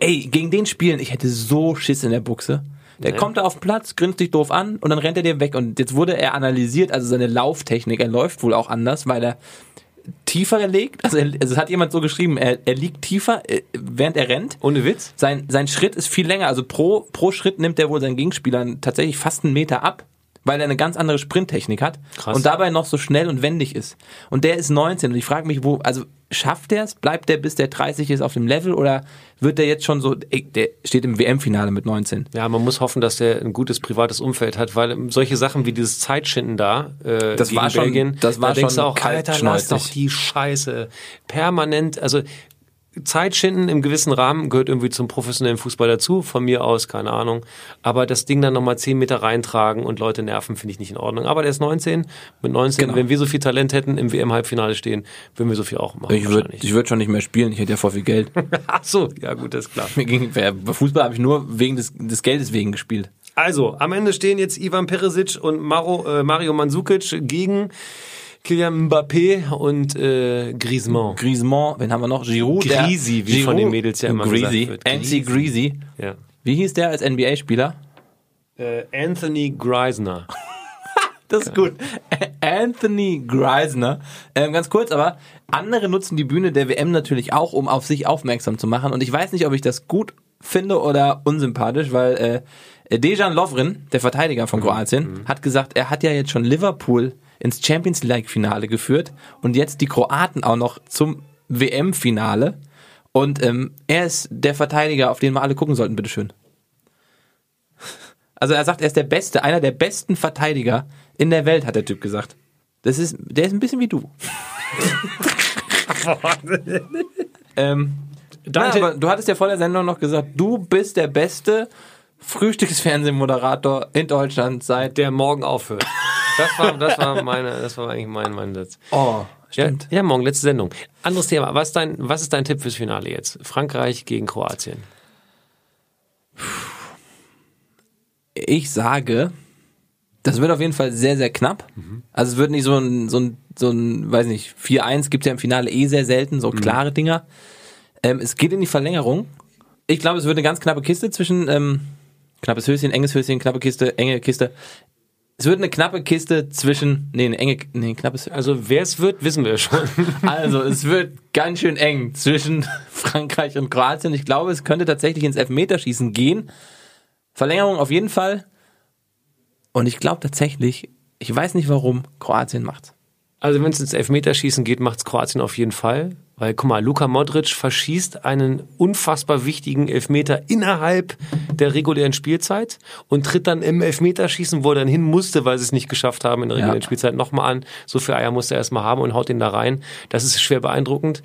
ey, gegen den Spielen, ich hätte so Schiss in der Buchse. Der kommt da auf den Platz, grinst dich doof an und dann rennt er dir weg. Und jetzt wurde er analysiert, also seine Lauftechnik, er läuft wohl auch anders, weil er tiefer legt. Also, er, also es hat jemand so geschrieben, er, er liegt tiefer, äh, während er rennt. Ohne Witz? Sein, sein Schritt ist viel länger. Also pro, pro Schritt nimmt er wohl seinen Gegenspielern tatsächlich fast einen Meter ab, weil er eine ganz andere Sprinttechnik hat Krass. und dabei noch so schnell und wendig ist. Und der ist 19 und ich frage mich, wo, also schafft der es? Bleibt der bis der 30 ist auf dem Level oder wird der jetzt schon so, ey, der steht im WM-Finale mit 19? Ja, man muss hoffen, dass der ein gutes privates Umfeld hat, weil solche Sachen wie dieses Zeitschinden da, äh, Das war schon- Belgien, das war da denkst schon du auch, Alter, lass doch die Scheiße. Permanent, also Zeitschinden im gewissen Rahmen gehört irgendwie zum professionellen Fußball dazu, von mir aus, keine Ahnung. Aber das Ding dann nochmal 10 Meter reintragen und Leute nerven, finde ich nicht in Ordnung. Aber der ist 19, mit 19, Genau. wenn wir so viel Talent hätten, im WM-Halbfinale stehen, würden wir so viel auch machen. Ich würde würd schon nicht mehr spielen, ich hätte ja voll viel Geld. Ach so, ja gut, das ist klar. Mir ging, bei Fußball habe ich nur wegen des, des Geldes wegen gespielt. Also, am Ende stehen jetzt Ivan Perisic und Maro, äh, Mario Mandzukic gegen Kylian Mbappé und äh, Griezmann. Griezmann, wen haben wir noch? Giroud. Greasy, wie von den Mädels ja immer Greasy. gesagt wird. Anti Greasy. Ja. Wie hieß der als NBA-Spieler? Äh, Anthony Greisner. Das ist gut. Anthony Greisner. Ähm, ganz kurz, aber andere nutzen die Bühne der WM natürlich auch, um auf sich aufmerksam zu machen. Und ich weiß nicht, ob ich das gut finde oder unsympathisch, weil äh, Dejan Lovren, der Verteidiger von Kroatien, hat gesagt, er hat ja jetzt schon Liverpool ins Champions League-Finale geführt und jetzt die Kroaten auch noch zum WM-Finale. Und ähm, er ist der Verteidiger, auf den wir alle gucken sollten, bitteschön. Also er sagt, er ist der Beste, einer der besten Verteidiger in der Welt, hat der Typ gesagt. Das ist, der ist ein bisschen wie du. ähm, na, Dante- aber du hattest ja vor der Sendung noch gesagt, du bist der beste Frühstücksfernsehmoderator in Deutschland seit. Der morgen aufhört. Das war, das war meine, das war eigentlich mein, mein Satz. Oh, Ja, ja, morgen, letzte Sendung. Anderes Thema. Was ist dein, was ist dein Tipp fürs Finale jetzt? Frankreich gegen Kroatien. Ich sage, das wird auf jeden Fall sehr, sehr knapp. Also es wird nicht so ein, so ein, so ein weiß nicht, 4-1 gibt ja im Finale eh sehr selten, so klare Dinger. Ähm, es geht in die Verlängerung. Ich glaube, es wird eine ganz knappe Kiste zwischen ähm, knappes Höschen, enges Höschen, knappe Kiste, enge Kiste. Es wird eine knappe Kiste zwischen, nee, eine enge, nee, ein knappes. Also wer es wird, wissen wir schon. Also, es wird ganz schön eng zwischen Frankreich und Kroatien. Ich glaube, es könnte tatsächlich ins Elfmeterschießen gehen. Verlängerung auf jeden Fall. Und ich glaube tatsächlich, ich weiß nicht warum, Kroatien macht's. Also wenn es ins Elfmeterschießen geht, macht's Kroatien auf jeden Fall. Weil, guck mal, Luka Modric verschießt einen unfassbar wichtigen Elfmeter innerhalb der regulären Spielzeit und tritt dann im Elfmeterschießen, wo er dann hin musste, weil sie es nicht geschafft haben in der regulären Ja. Spielzeit, nochmal an. So viel Eier musste er erstmal haben und haut den da rein. Das ist schwer beeindruckend.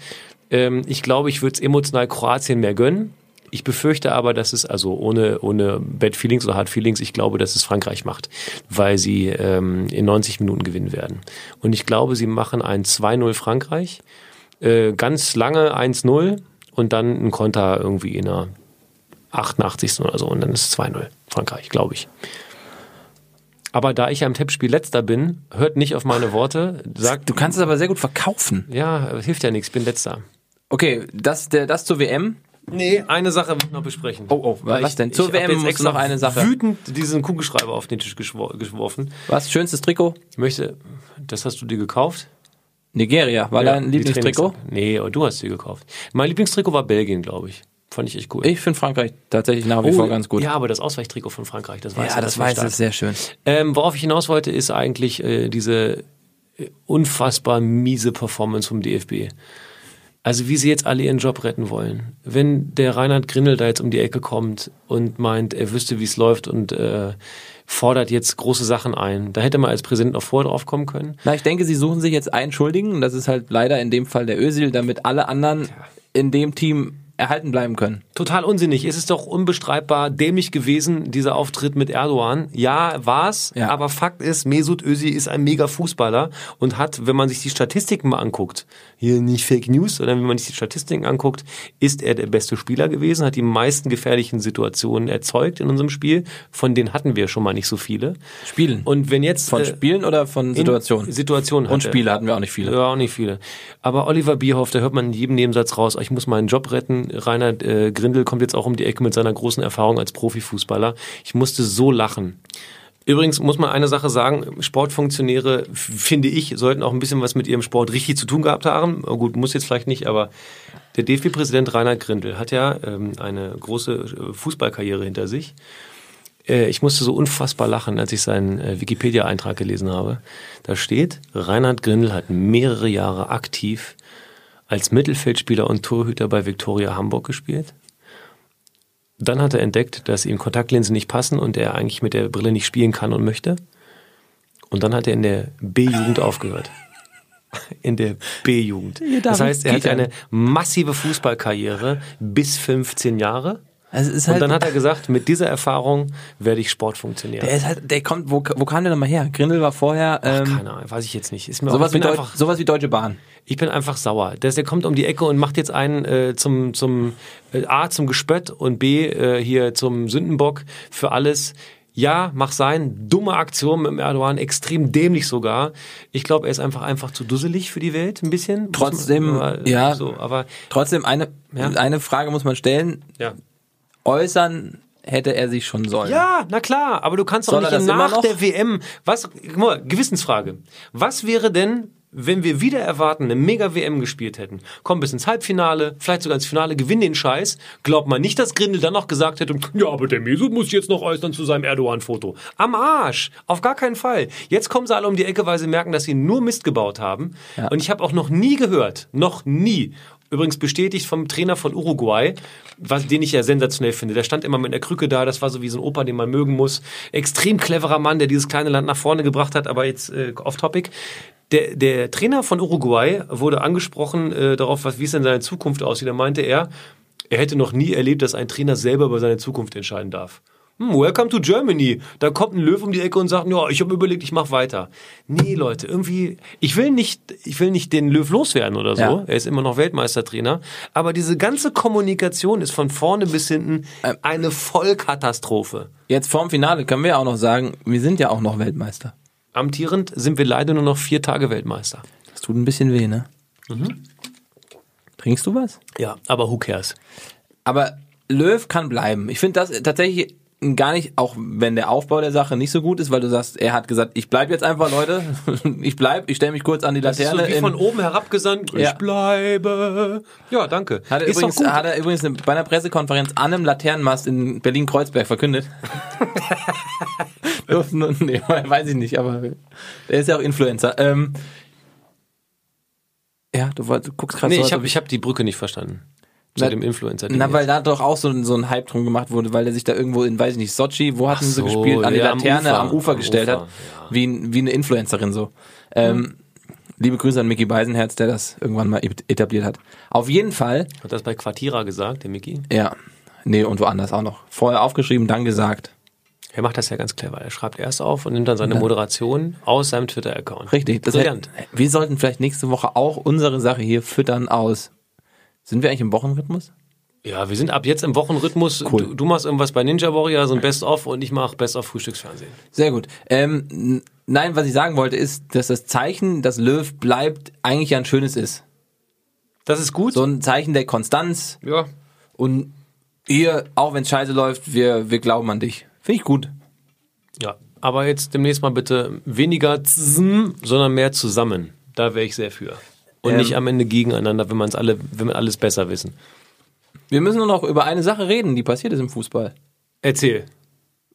Ähm, ich glaube, ich würde es emotional Kroatien mehr gönnen. Ich befürchte aber, dass es, also ohne, ohne Bad Feelings oder Hard Feelings, ich glaube, dass es Frankreich macht, weil sie ähm, in 90 Minuten gewinnen werden. Und ich glaube, sie machen ein 2-0 Frankreich, äh, ganz lange 1-0 und dann ein Konter irgendwie in der 88. oder so und dann ist es 2-0 Frankreich, glaube ich. Aber da ich ja im Tippspiel letzter bin, hört nicht auf meine Worte, sagt, Du kannst es aber sehr gut verkaufen. ja, hilft ja nichts, bin letzter. Okay, das, der, das zur WM. Nee, eine Sache will ich noch besprechen. Oh, oh, Weil was ich- denn? ich Zur hab WM jetzt extra noch eine Sache. wütend diesen Kugelschreiber auf den Tisch geworfen. Was? Schönstes Trikot? Ich möchte, das hast du dir gekauft? Nigeria. War Ja, dein Lieblingstrikot? Nee, aber du hast sie gekauft. Mein Lieblingstrikot war Belgien, glaube ich. Fand ich echt cool. Ich finde Frankreich tatsächlich nach wie vor ganz gut. Oh, Ja, aber das Ausweichtrikot von Frankreich, das weiß Ja, ich, das war weiß ich, ist sehr schön. Ähm, worauf ich hinaus wollte, ist eigentlich äh, diese äh, unfassbar miese Performance vom DFB. Also wie sie jetzt alle ihren Job retten wollen. Wenn der Reinhard Grindel da jetzt um die Ecke kommt und meint, er wüsste, wie es läuft und äh, fordert jetzt große Sachen ein, da hätte man als Präsident auch vorher drauf kommen können. Na, ich denke, sie suchen sich jetzt einen Schuldigen. und Das ist halt leider in dem Fall der Özil, damit alle anderen in dem Team erhalten bleiben können. Total unsinnig. Es ist doch unbestreitbar dämlich gewesen, dieser Auftritt mit Erdogan. Ja, war's. Ja. Aber Fakt ist, Mesut Özil ist ein mega Fußballer und hat, wenn man sich die Statistiken mal anguckt, hier nicht Fake News, sondern wenn man sich die Statistiken anguckt, ist er der beste Spieler gewesen, hat die meisten gefährlichen Situationen erzeugt in unserem Spiel. Von denen hatten wir schon mal nicht so viele. Spielen. Und wenn jetzt Von äh, Spielen oder von Situationen? Situationen Und. Spiele hatten wir auch nicht viele. Ja, auch nicht viele. Aber Oliver Bierhoff, da hört man in jedem Nebensatz raus, ich muss meinen Job retten. Rainer äh, Grindel kommt jetzt auch um die Ecke mit seiner großen Erfahrung als Profifußballer. Ich musste so lachen. Übrigens muss man eine Sache sagen, Sportfunktionäre, finde ich, sollten auch ein bisschen was mit ihrem Sport richtig zu tun gehabt haben. Oh Gut, muss jetzt vielleicht nicht, aber der DFB-Präsident Rainer Grindel hat ja ähm, eine große äh, Fußballkarriere hinter sich. Äh, ich musste so unfassbar lachen, als ich seinen äh, Wikipedia-Eintrag gelesen habe. Da steht, Reinhard Grindel hat mehrere Jahre aktiv als Mittelfeldspieler und Torhüter bei Viktoria Hamburg gespielt. Dann hat er entdeckt, dass ihm Kontaktlinsen nicht passen und er eigentlich mit der Brille nicht spielen kann und möchte. Und dann hat er in der B-Jugend aufgehört. In der B-Jugend. Das heißt, er hatte Gitter. eine massive Fußballkarriere bis 15 Jahre. Also ist Und halt, dann hat er gesagt, mit dieser Erfahrung werde ich Sportfunktionär. der ist halt, der kommt, wo, wo kam der nochmal her? Grindel war vorher, ähm, Keine Ahnung, weiß ich jetzt nicht. Ist mir auch, sowas, ich, wie einfach, sowas wie Deutsche Bahn. Ich bin einfach sauer. Der, der kommt um die Ecke und macht jetzt einen äh, zum, zum äh, A zum Gespött und B äh, hier zum Sündenbock für alles. Ja, mach sein. Dumme Aktion mit dem Erdogan, extrem dämlich sogar. Ich glaube, er ist einfach einfach zu dusselig für die Welt, ein bisschen. Trotzdem, man- ja. So, aber Trotzdem, eine, Ja. eine Frage muss man stellen. ja. Äußern hätte er sich schon sollen. Ja, na klar, aber du kannst doch nicht nach der WM. Was, guck mal, Gewissensfrage. Was wäre denn, wenn wir wieder erwarten, eine mega WM gespielt hätten? Kommen bis ins Halbfinale, vielleicht sogar ins Finale, gewinnen den Scheiß. Glaubt man nicht, dass Grindel dann noch gesagt hätte, ja, aber der Mesut muss jetzt noch äußern zu seinem Erdogan-Foto. Am Arsch. Auf gar keinen Fall. Jetzt kommen sie alle um die Ecke, weil sie merken, dass sie nur Mist gebaut haben. Ja. Und ich habe auch noch nie gehört, noch nie, Übrigens bestätigt vom Trainer von Uruguay, was, den ich ja sensationell finde. Der stand immer mit einer Krücke da, das war so wie so ein Opa, den man mögen muss. Extrem cleverer Mann, der dieses kleine Land nach vorne gebracht hat, aber jetzt äh, off-topic. Der, der Trainer von Uruguay wurde angesprochen äh, darauf, was, wie es denn seine Zukunft aussieht. Da meinte er, er hätte noch nie erlebt, dass ein Trainer selber über seine Zukunft entscheiden darf. Hm, welcome to Germany. Da kommt ein Löw um die Ecke und sagt, ja, ich habe überlegt, ich mache weiter. Nee, Leute, irgendwie, ich will nicht, ich will nicht den Löw loswerden oder so. Ja. Er ist immer noch Weltmeistertrainer. Aber diese ganze Kommunikation ist von vorne bis hinten Ähm. eine Vollkatastrophe. Jetzt vorm Finale können wir auch noch sagen, wir sind ja auch noch Weltmeister. Amtierend sind wir leider nur noch vier Tage Weltmeister. Das tut ein bisschen weh, ne? Mhm. Trinkst du was? Ja, aber who cares? Aber Löw kann bleiben. Ich finde das tatsächlich gar nicht, auch wenn der Aufbau der Sache nicht so gut ist, weil du sagst, er hat gesagt, ich bleib jetzt einfach, Leute, ich bleib, ich stelle mich kurz an die Das ist Laterne. so wie von oben herabgesandt. Ja. Ich bleibe. Ja, danke. Hat er, ist übrigens, doch gut. hat er übrigens eine, bei einer Pressekonferenz an einem Laternenmast in Berlin-Kreuzberg verkündet. Durften nee, weiß ich nicht, aber der ist ja auch Influencer. Ähm, ja, du, wolltest- du guckst gerade nee, so, ich habe hab die Brücke nicht verstanden. Zu Na- dem Influencer. Na, weil da doch auch so, ein- so ein Hype drum gemacht wurde, weil er sich da irgendwo in, weiß ich nicht, Sochi, wo hatten sie so, gespielt, an die ja, am Laterne am Ufer, Ufer, am gestellt Ufer, hat, wie, ein- wie eine Influencerin so. Ähm, Liebe Grüße an Mickey Beisenherz, der das irgendwann mal etabliert hat. Auf jeden Fall, Hat das bei Quartira gesagt, der Mickey? ja, nee, und woanders auch noch. Vorher aufgeschrieben, dann gesagt. Er macht das ja ganz clever. Er schreibt erst auf und nimmt dann seine Moderation aus seinem Twitter-Account. Richtig. Das Brillant. heißt, wir sollten vielleicht nächste Woche auch unsere Sache hier füttern aus. Sind wir eigentlich im Wochenrhythmus? Ja, wir sind ab jetzt im Wochenrhythmus. Cool. Du, du machst irgendwas bei Ninja Warrior, so ein Best-of und ich mache Best-of Frühstücksfernsehen. Sehr gut. Ähm, nein, was ich sagen wollte, ist, dass das Zeichen, dass Löw bleibt, eigentlich ja ein schönes ist. Das ist gut. So ein Zeichen der Konstanz ja. und ihr, auch wenn es scheiße läuft, wir, wir glauben an dich. Finde ich gut. Ja. Aber jetzt demnächst mal bitte weniger zusammen, sondern mehr zusammen. Da wäre ich sehr für. Und Ähm. nicht am Ende gegeneinander, wenn man es alle, wenn wir alles besser wissen. Wir müssen nur noch über eine Sache reden, die passiert ist im Fußball. Erzähl.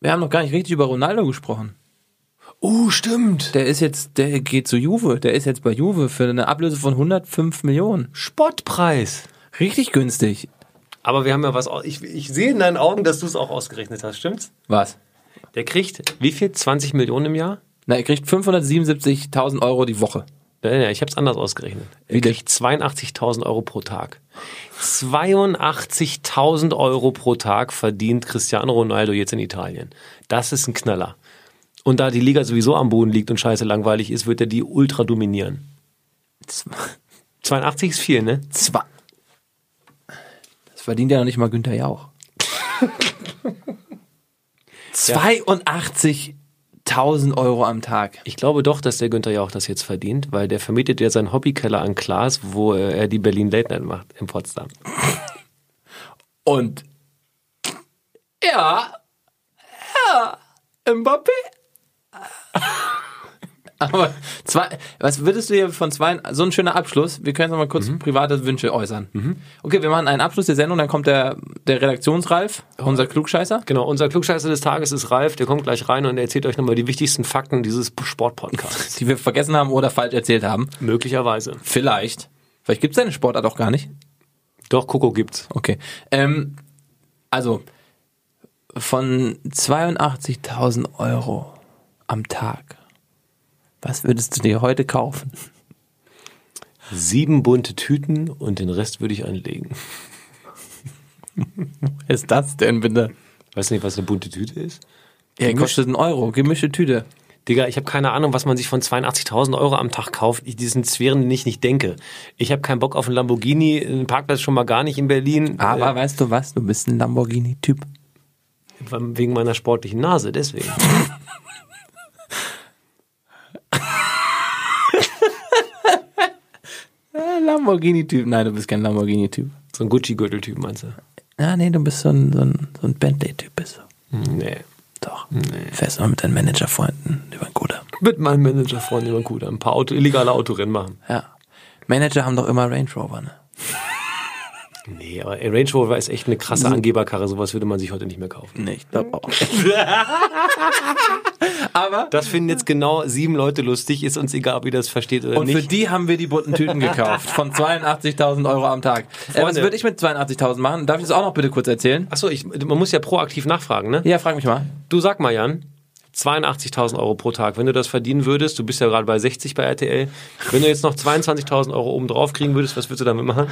Wir haben noch gar nicht richtig über Ronaldo gesprochen. Oh, stimmt. Der ist jetzt, der geht zu Juve. Der ist jetzt bei Juve für eine Ablöse von 105 Millionen. Spottpreis. Richtig günstig. Aber wir haben ja was. Ich, ich sehe in deinen Augen, dass du es auch ausgerechnet hast, stimmt's? Was? Der kriegt wie viel? 20 Millionen im Jahr? Na, er kriegt 577.000 Euro die Woche. Ja, ja, ich habe es anders ausgerechnet. Er kriegt 82.000 Euro pro Tag. 82.000 Euro pro Tag verdient Cristiano Ronaldo jetzt in Italien. Das ist ein Knaller. Und da die Liga sowieso am Boden liegt und scheiße langweilig ist, wird er die ultra dominieren. 82 ist viel, ne? Zwei. Das verdient ja noch nicht mal Günther Jauch. 82.000 Euro am Tag. Ich glaube doch, dass der Günther ja auch das jetzt verdient, weil der vermietet ja seinen Hobbykeller an Klaas, wo er die Berlin Late Night macht in Potsdam. Und ja, ja, Mbappé. Aber zwei, was würdest du hier von zwei, so ein schöner Abschluss, wir können noch mal kurz private Wünsche äußern. Okay, wir machen einen Abschluss der Sendung, dann kommt der, der Redaktionsralf, unser Klugscheißer. Genau, unser Klugscheißer des Tages ist Ralf, der kommt gleich rein und erzählt euch nochmal die wichtigsten Fakten dieses Sportpodcasts. die wir vergessen haben oder falsch erzählt haben. Möglicherweise. Vielleicht. Vielleicht gibt es deine Sportart auch gar nicht. Doch, Coco gibt's. Okay. Ähm, also, von 82.000 Euro am Tag, was würdest du dir heute kaufen? Sieben bunte Tüten und den Rest würde ich anlegen. Was ist das denn bitte? Weißt du nicht, was eine bunte Tüte ist? Ja, kostet einen Euro, gemischte Tüte. Digga, ich habe keine Ahnung, was man sich von 82.000 Euro am Tag kauft. Ich diesen Sphären, den ich nicht denke. Ich habe keinen Bock auf einen Lamborghini, einen Parkplatz schon mal gar nicht in Berlin. Aber weißt du was? Du bist ein Lamborghini-Typ. Äh, wegen meiner sportlichen Nase, deswegen. Lamborghini-Typ. Nein, du bist kein Lamborghini-Typ. So ein Gucci-Gürtel-Typ, meinst du? Ja, nee, du bist so ein, so ein, so ein Bentley-Typ. Bist du. Nee. Doch. Fährst immer mit deinen Managerfreunden über den Kuder. Mit meinem Managerfreund über den Kuder ein paar Auto, illegale Autorennen machen. Ja. Manager haben doch immer Range Rover, ne? Nee, aber Range Rover ist echt eine krasse Angeberkarre. Sowas würde man sich heute nicht mehr kaufen. Nee, ich glaube auch. Aber Das finden jetzt genau sieben Leute lustig. Ist uns egal, ob ihr das versteht oder Und für nicht. die haben wir die bunten Tüten gekauft. Von 82.000 Euro am Tag. Äh, was würde ich mit 82.000 machen? Darf ich das auch noch bitte kurz erzählen? Achso, man muss ja proaktiv nachfragen, ne? Ja, frag mich mal. Du sag mal, Jan. 82.000 Euro pro Tag. Wenn du das verdienen würdest, du bist ja gerade bei 60 bei RTL, wenn du jetzt noch 22.000 Euro oben drauf kriegen würdest, was würdest du damit machen?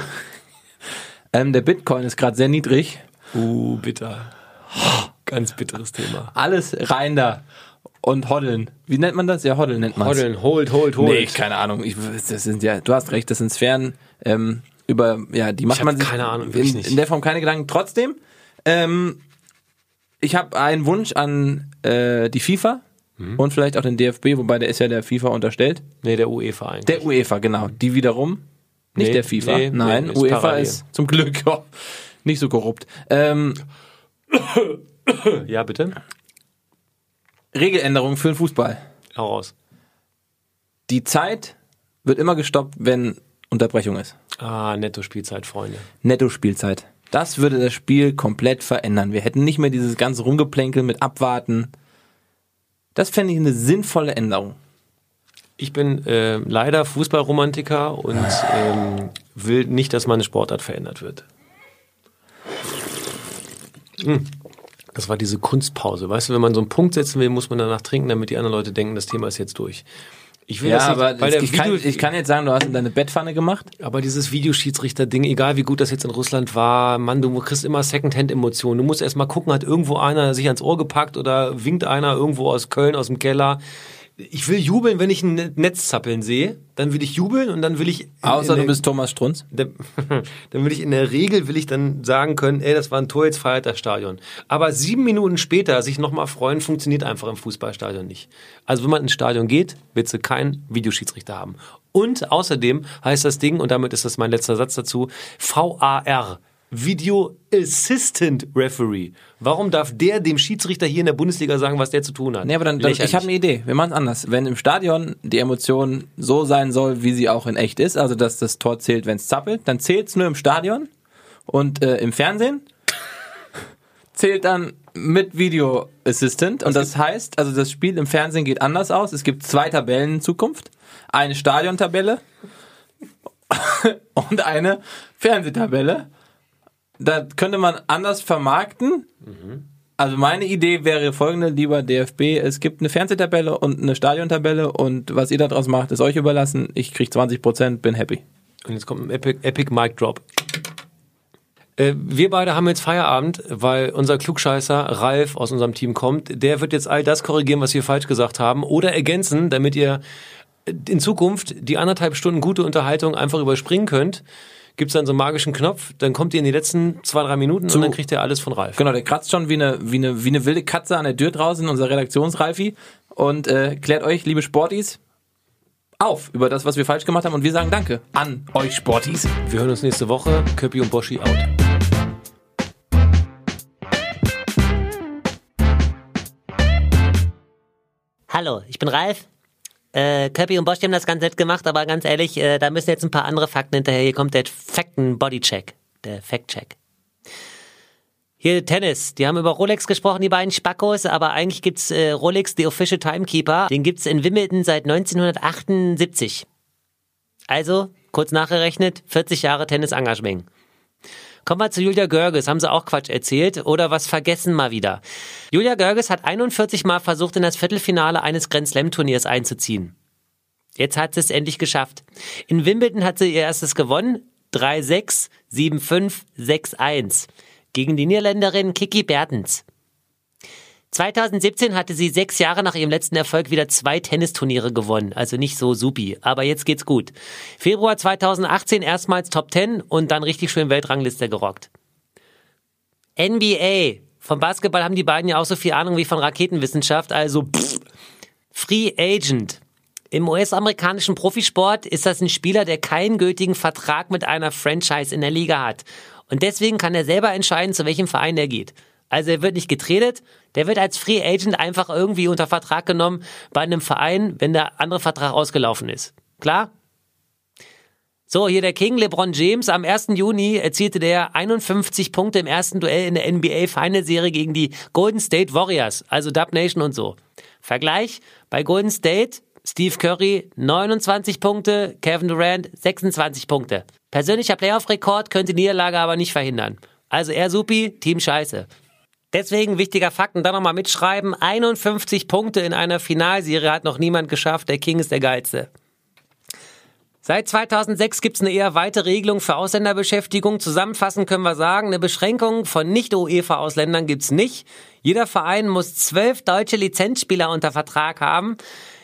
Ähm, der Bitcoin ist gerade sehr niedrig. Uh, bitter. Ganz bitteres Thema. Alles rein da. Und hoddeln. Wie nennt man das? Ja, hoddeln nennt man Hodeln, hold, hold, hold. Nee, keine Ahnung. Ich, das sind ja, du hast recht, das sind Sphären, ähm, über, ja, die macht man sich keine Ahnung, in, nicht. in der Form keine Gedanken. Trotzdem, ähm, ich habe einen Wunsch an äh, die FIFA Mhm. und vielleicht auch den DFB, wobei der ist ja der FIFA unterstellt. Nee, der UEFA eigentlich. Der UEFA, genau. Die wiederum. Nicht Nee, der FIFA. nee, Nein, nee, UEFA parallel. ist zum Glück ja, nicht so korrupt. Ähm, Ja, bitte. Regeländerungen für den Fußball. Hau raus. Die Zeit wird immer gestoppt, wenn Unterbrechung ist. Ah, Netto-Spielzeit, Freunde. Netto-Spielzeit. Das würde das Spiel komplett verändern. Wir hätten nicht mehr dieses ganze Rumgeplänkel mit Abwarten. Das fände ich eine sinnvolle Änderung. Ich bin äh, leider Fußballromantiker und ähm, will nicht, dass meine Sportart verändert wird. Hm. Das war diese Kunstpause. Weißt du, wenn man so einen Punkt setzen will, muss man danach trinken, damit die anderen Leute denken, das Thema ist jetzt durch. Ich will Ja, das nicht, aber weil ich, kann, ich kann jetzt sagen, du hast in deine Bettpfanne gemacht. aber dieses Videoschiedsrichter-Ding, egal wie gut das jetzt in Russland war, Mann, du kriegst immer Secondhand-Emotionen. Du musst erst mal gucken, hat irgendwo einer sich ans Ohr gepackt oder winkt einer irgendwo aus Köln, aus dem Keller. Ich will jubeln, wenn ich ein Netz zappeln sehe. Dann will ich jubeln und dann will ich. Außer du der- bist Thomas Strunz. dann dann will ich in der Regel will ich dann sagen können, ey, das war ein Tor, jetzt feiert das Stadion. Aber sieben Minuten später sich nochmal freuen, funktioniert einfach im Fußballstadion nicht. Also wenn man ins Stadion geht, willst du keinen Videoschiedsrichter haben. Und außerdem heißt das Ding, und damit ist das mein letzter Satz dazu, VAR. Video Assistant Referee. Warum darf der dem Schiedsrichter hier in der Bundesliga sagen, was der zu tun hat? Nee, aber dann, dann ich habe eine Idee. Wir machen es anders. Wenn im Stadion die Emotion so sein soll, wie sie auch in echt ist, also dass das Tor zählt, wenn es zappelt, dann zählt es nur im Stadion und äh, im Fernsehen zählt dann mit Video Assistant. Und das heißt, also das Spiel im Fernsehen geht anders aus. Es gibt zwei Tabellen in Zukunft. Eine Stadiontabelle und eine Fernsehtabelle. Da könnte man anders vermarkten. Also meine Idee wäre folgende, lieber DFB, es gibt eine Fernsehtabelle und eine Stadiontabelle und was ihr daraus macht, ist euch überlassen. Ich krieg 20%, bin happy. Und jetzt kommt ein Epic, Epic Mic Drop. Äh, wir beide haben jetzt Feierabend, weil unser Klugscheißer Ralf aus unserem Team kommt. Der wird jetzt all das korrigieren, was wir falsch gesagt haben oder ergänzen, damit ihr in Zukunft die anderthalb Stunden gute Unterhaltung einfach überspringen könnt. Gibt's dann so einen magischen Knopf, dann kommt ihr in die letzten zwei, drei Minuten und dann kriegt ihr alles von Ralf. Genau, der kratzt schon wie eine, wie eine, wie eine wilde Katze an der Tür draußen, unser Redaktionsralfi und äh, klärt euch, liebe Sportis, auf über das, was wir falsch gemacht haben und wir sagen Danke an euch Sportis. Wir hören uns nächste Woche. Köppi und Boschi out. Hallo, ich bin Ralf. Äh, Köppi und Bosch die haben das ganz nett gemacht, aber ganz ehrlich, äh, da müssen jetzt ein paar andere Fakten hinterher. Hier kommt der Fakten-Bodycheck. Der Fact-Check. Hier Tennis. Die haben über Rolex gesprochen, die beiden Spackos, aber eigentlich gibt's äh, Rolex, the Official Timekeeper. Den gibt's in Wimbledon seit 1978. Also, kurz nachgerechnet, 40 Jahre Tennis-Engagement. Kommen wir zu Julia Görges. Haben sie auch Quatsch erzählt oder was vergessen mal wieder? Julia Görges hat 41 Mal versucht, in das Viertelfinale eines Grand Slam Turniers einzuziehen. Jetzt hat sie es endlich geschafft. In Wimbledon hat sie ihr erstes gewonnen. 3-6, 7-5, 6-1. Gegen die Niederländerin Kiki Bertens. 2017 hatte sie sechs Jahre nach ihrem letzten Erfolg wieder zwei Tennisturniere gewonnen. Also nicht so supi. Aber jetzt geht's gut. Februar 2018 erstmals Top 10 und dann richtig schön Weltrangliste gerockt. NBA. Vom Basketball haben die beiden ja auch so viel Ahnung wie von Raketenwissenschaft. Also pff, Free Agent. Im US-amerikanischen Profisport ist das ein Spieler, der keinen gültigen Vertrag mit einer Franchise in der Liga hat. Und deswegen kann er selber entscheiden, zu welchem Verein er geht. Also er wird nicht getradet, der wird als Free Agent einfach irgendwie unter Vertrag genommen bei einem Verein, wenn der andere Vertrag ausgelaufen ist. Klar? So, hier der King LeBron James. Am 1. Juni erzielte der 51 Punkte im ersten Duell in der NBA Final Serie gegen die Golden State Warriors, also Dub Nation und so. Vergleich bei Golden State Steve Curry 29 Punkte, Kevin Durant 26 Punkte. Persönlicher Playoff-Rekord könnte Niederlage aber nicht verhindern. Also er supi, Team Scheiße. Deswegen wichtiger Fakt und dann nochmal mitschreiben. 51 Punkte in einer Finalserie hat noch niemand geschafft. Der King ist der Geilste. Seit 2006 gibt es eine eher weite Regelung für Ausländerbeschäftigung. Zusammenfassend können wir sagen, eine Beschränkung von Nicht-UEFA-Ausländern gibt's nicht. Jeder Verein muss zwölf deutsche Lizenzspieler unter Vertrag haben.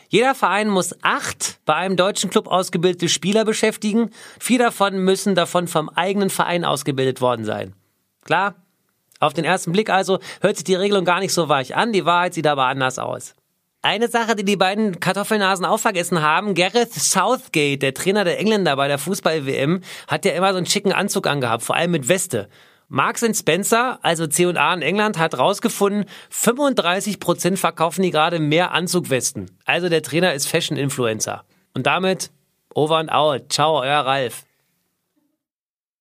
Jeder Verein muss acht bei einem deutschen Club ausgebildete Spieler beschäftigen. Vier davon müssen davon vom eigenen Verein ausgebildet worden sein. Klar? Auf den ersten Blick also hört sich die Regelung gar nicht so weich an, die Wahrheit sieht aber anders aus. Eine Sache, die die beiden Kartoffelnasen auch vergessen haben, Gareth Southgate, der Trainer der Engländer bei der Fußball-WM, hat ja immer so einen schicken Anzug angehabt, vor allem mit Weste. Marks Spencer, also C&A in England, hat rausgefunden, 35% verkaufen die gerade mehr Anzugwesten. Also der Trainer ist Fashion-Influencer. Und damit over and out. Ciao, euer Ralf.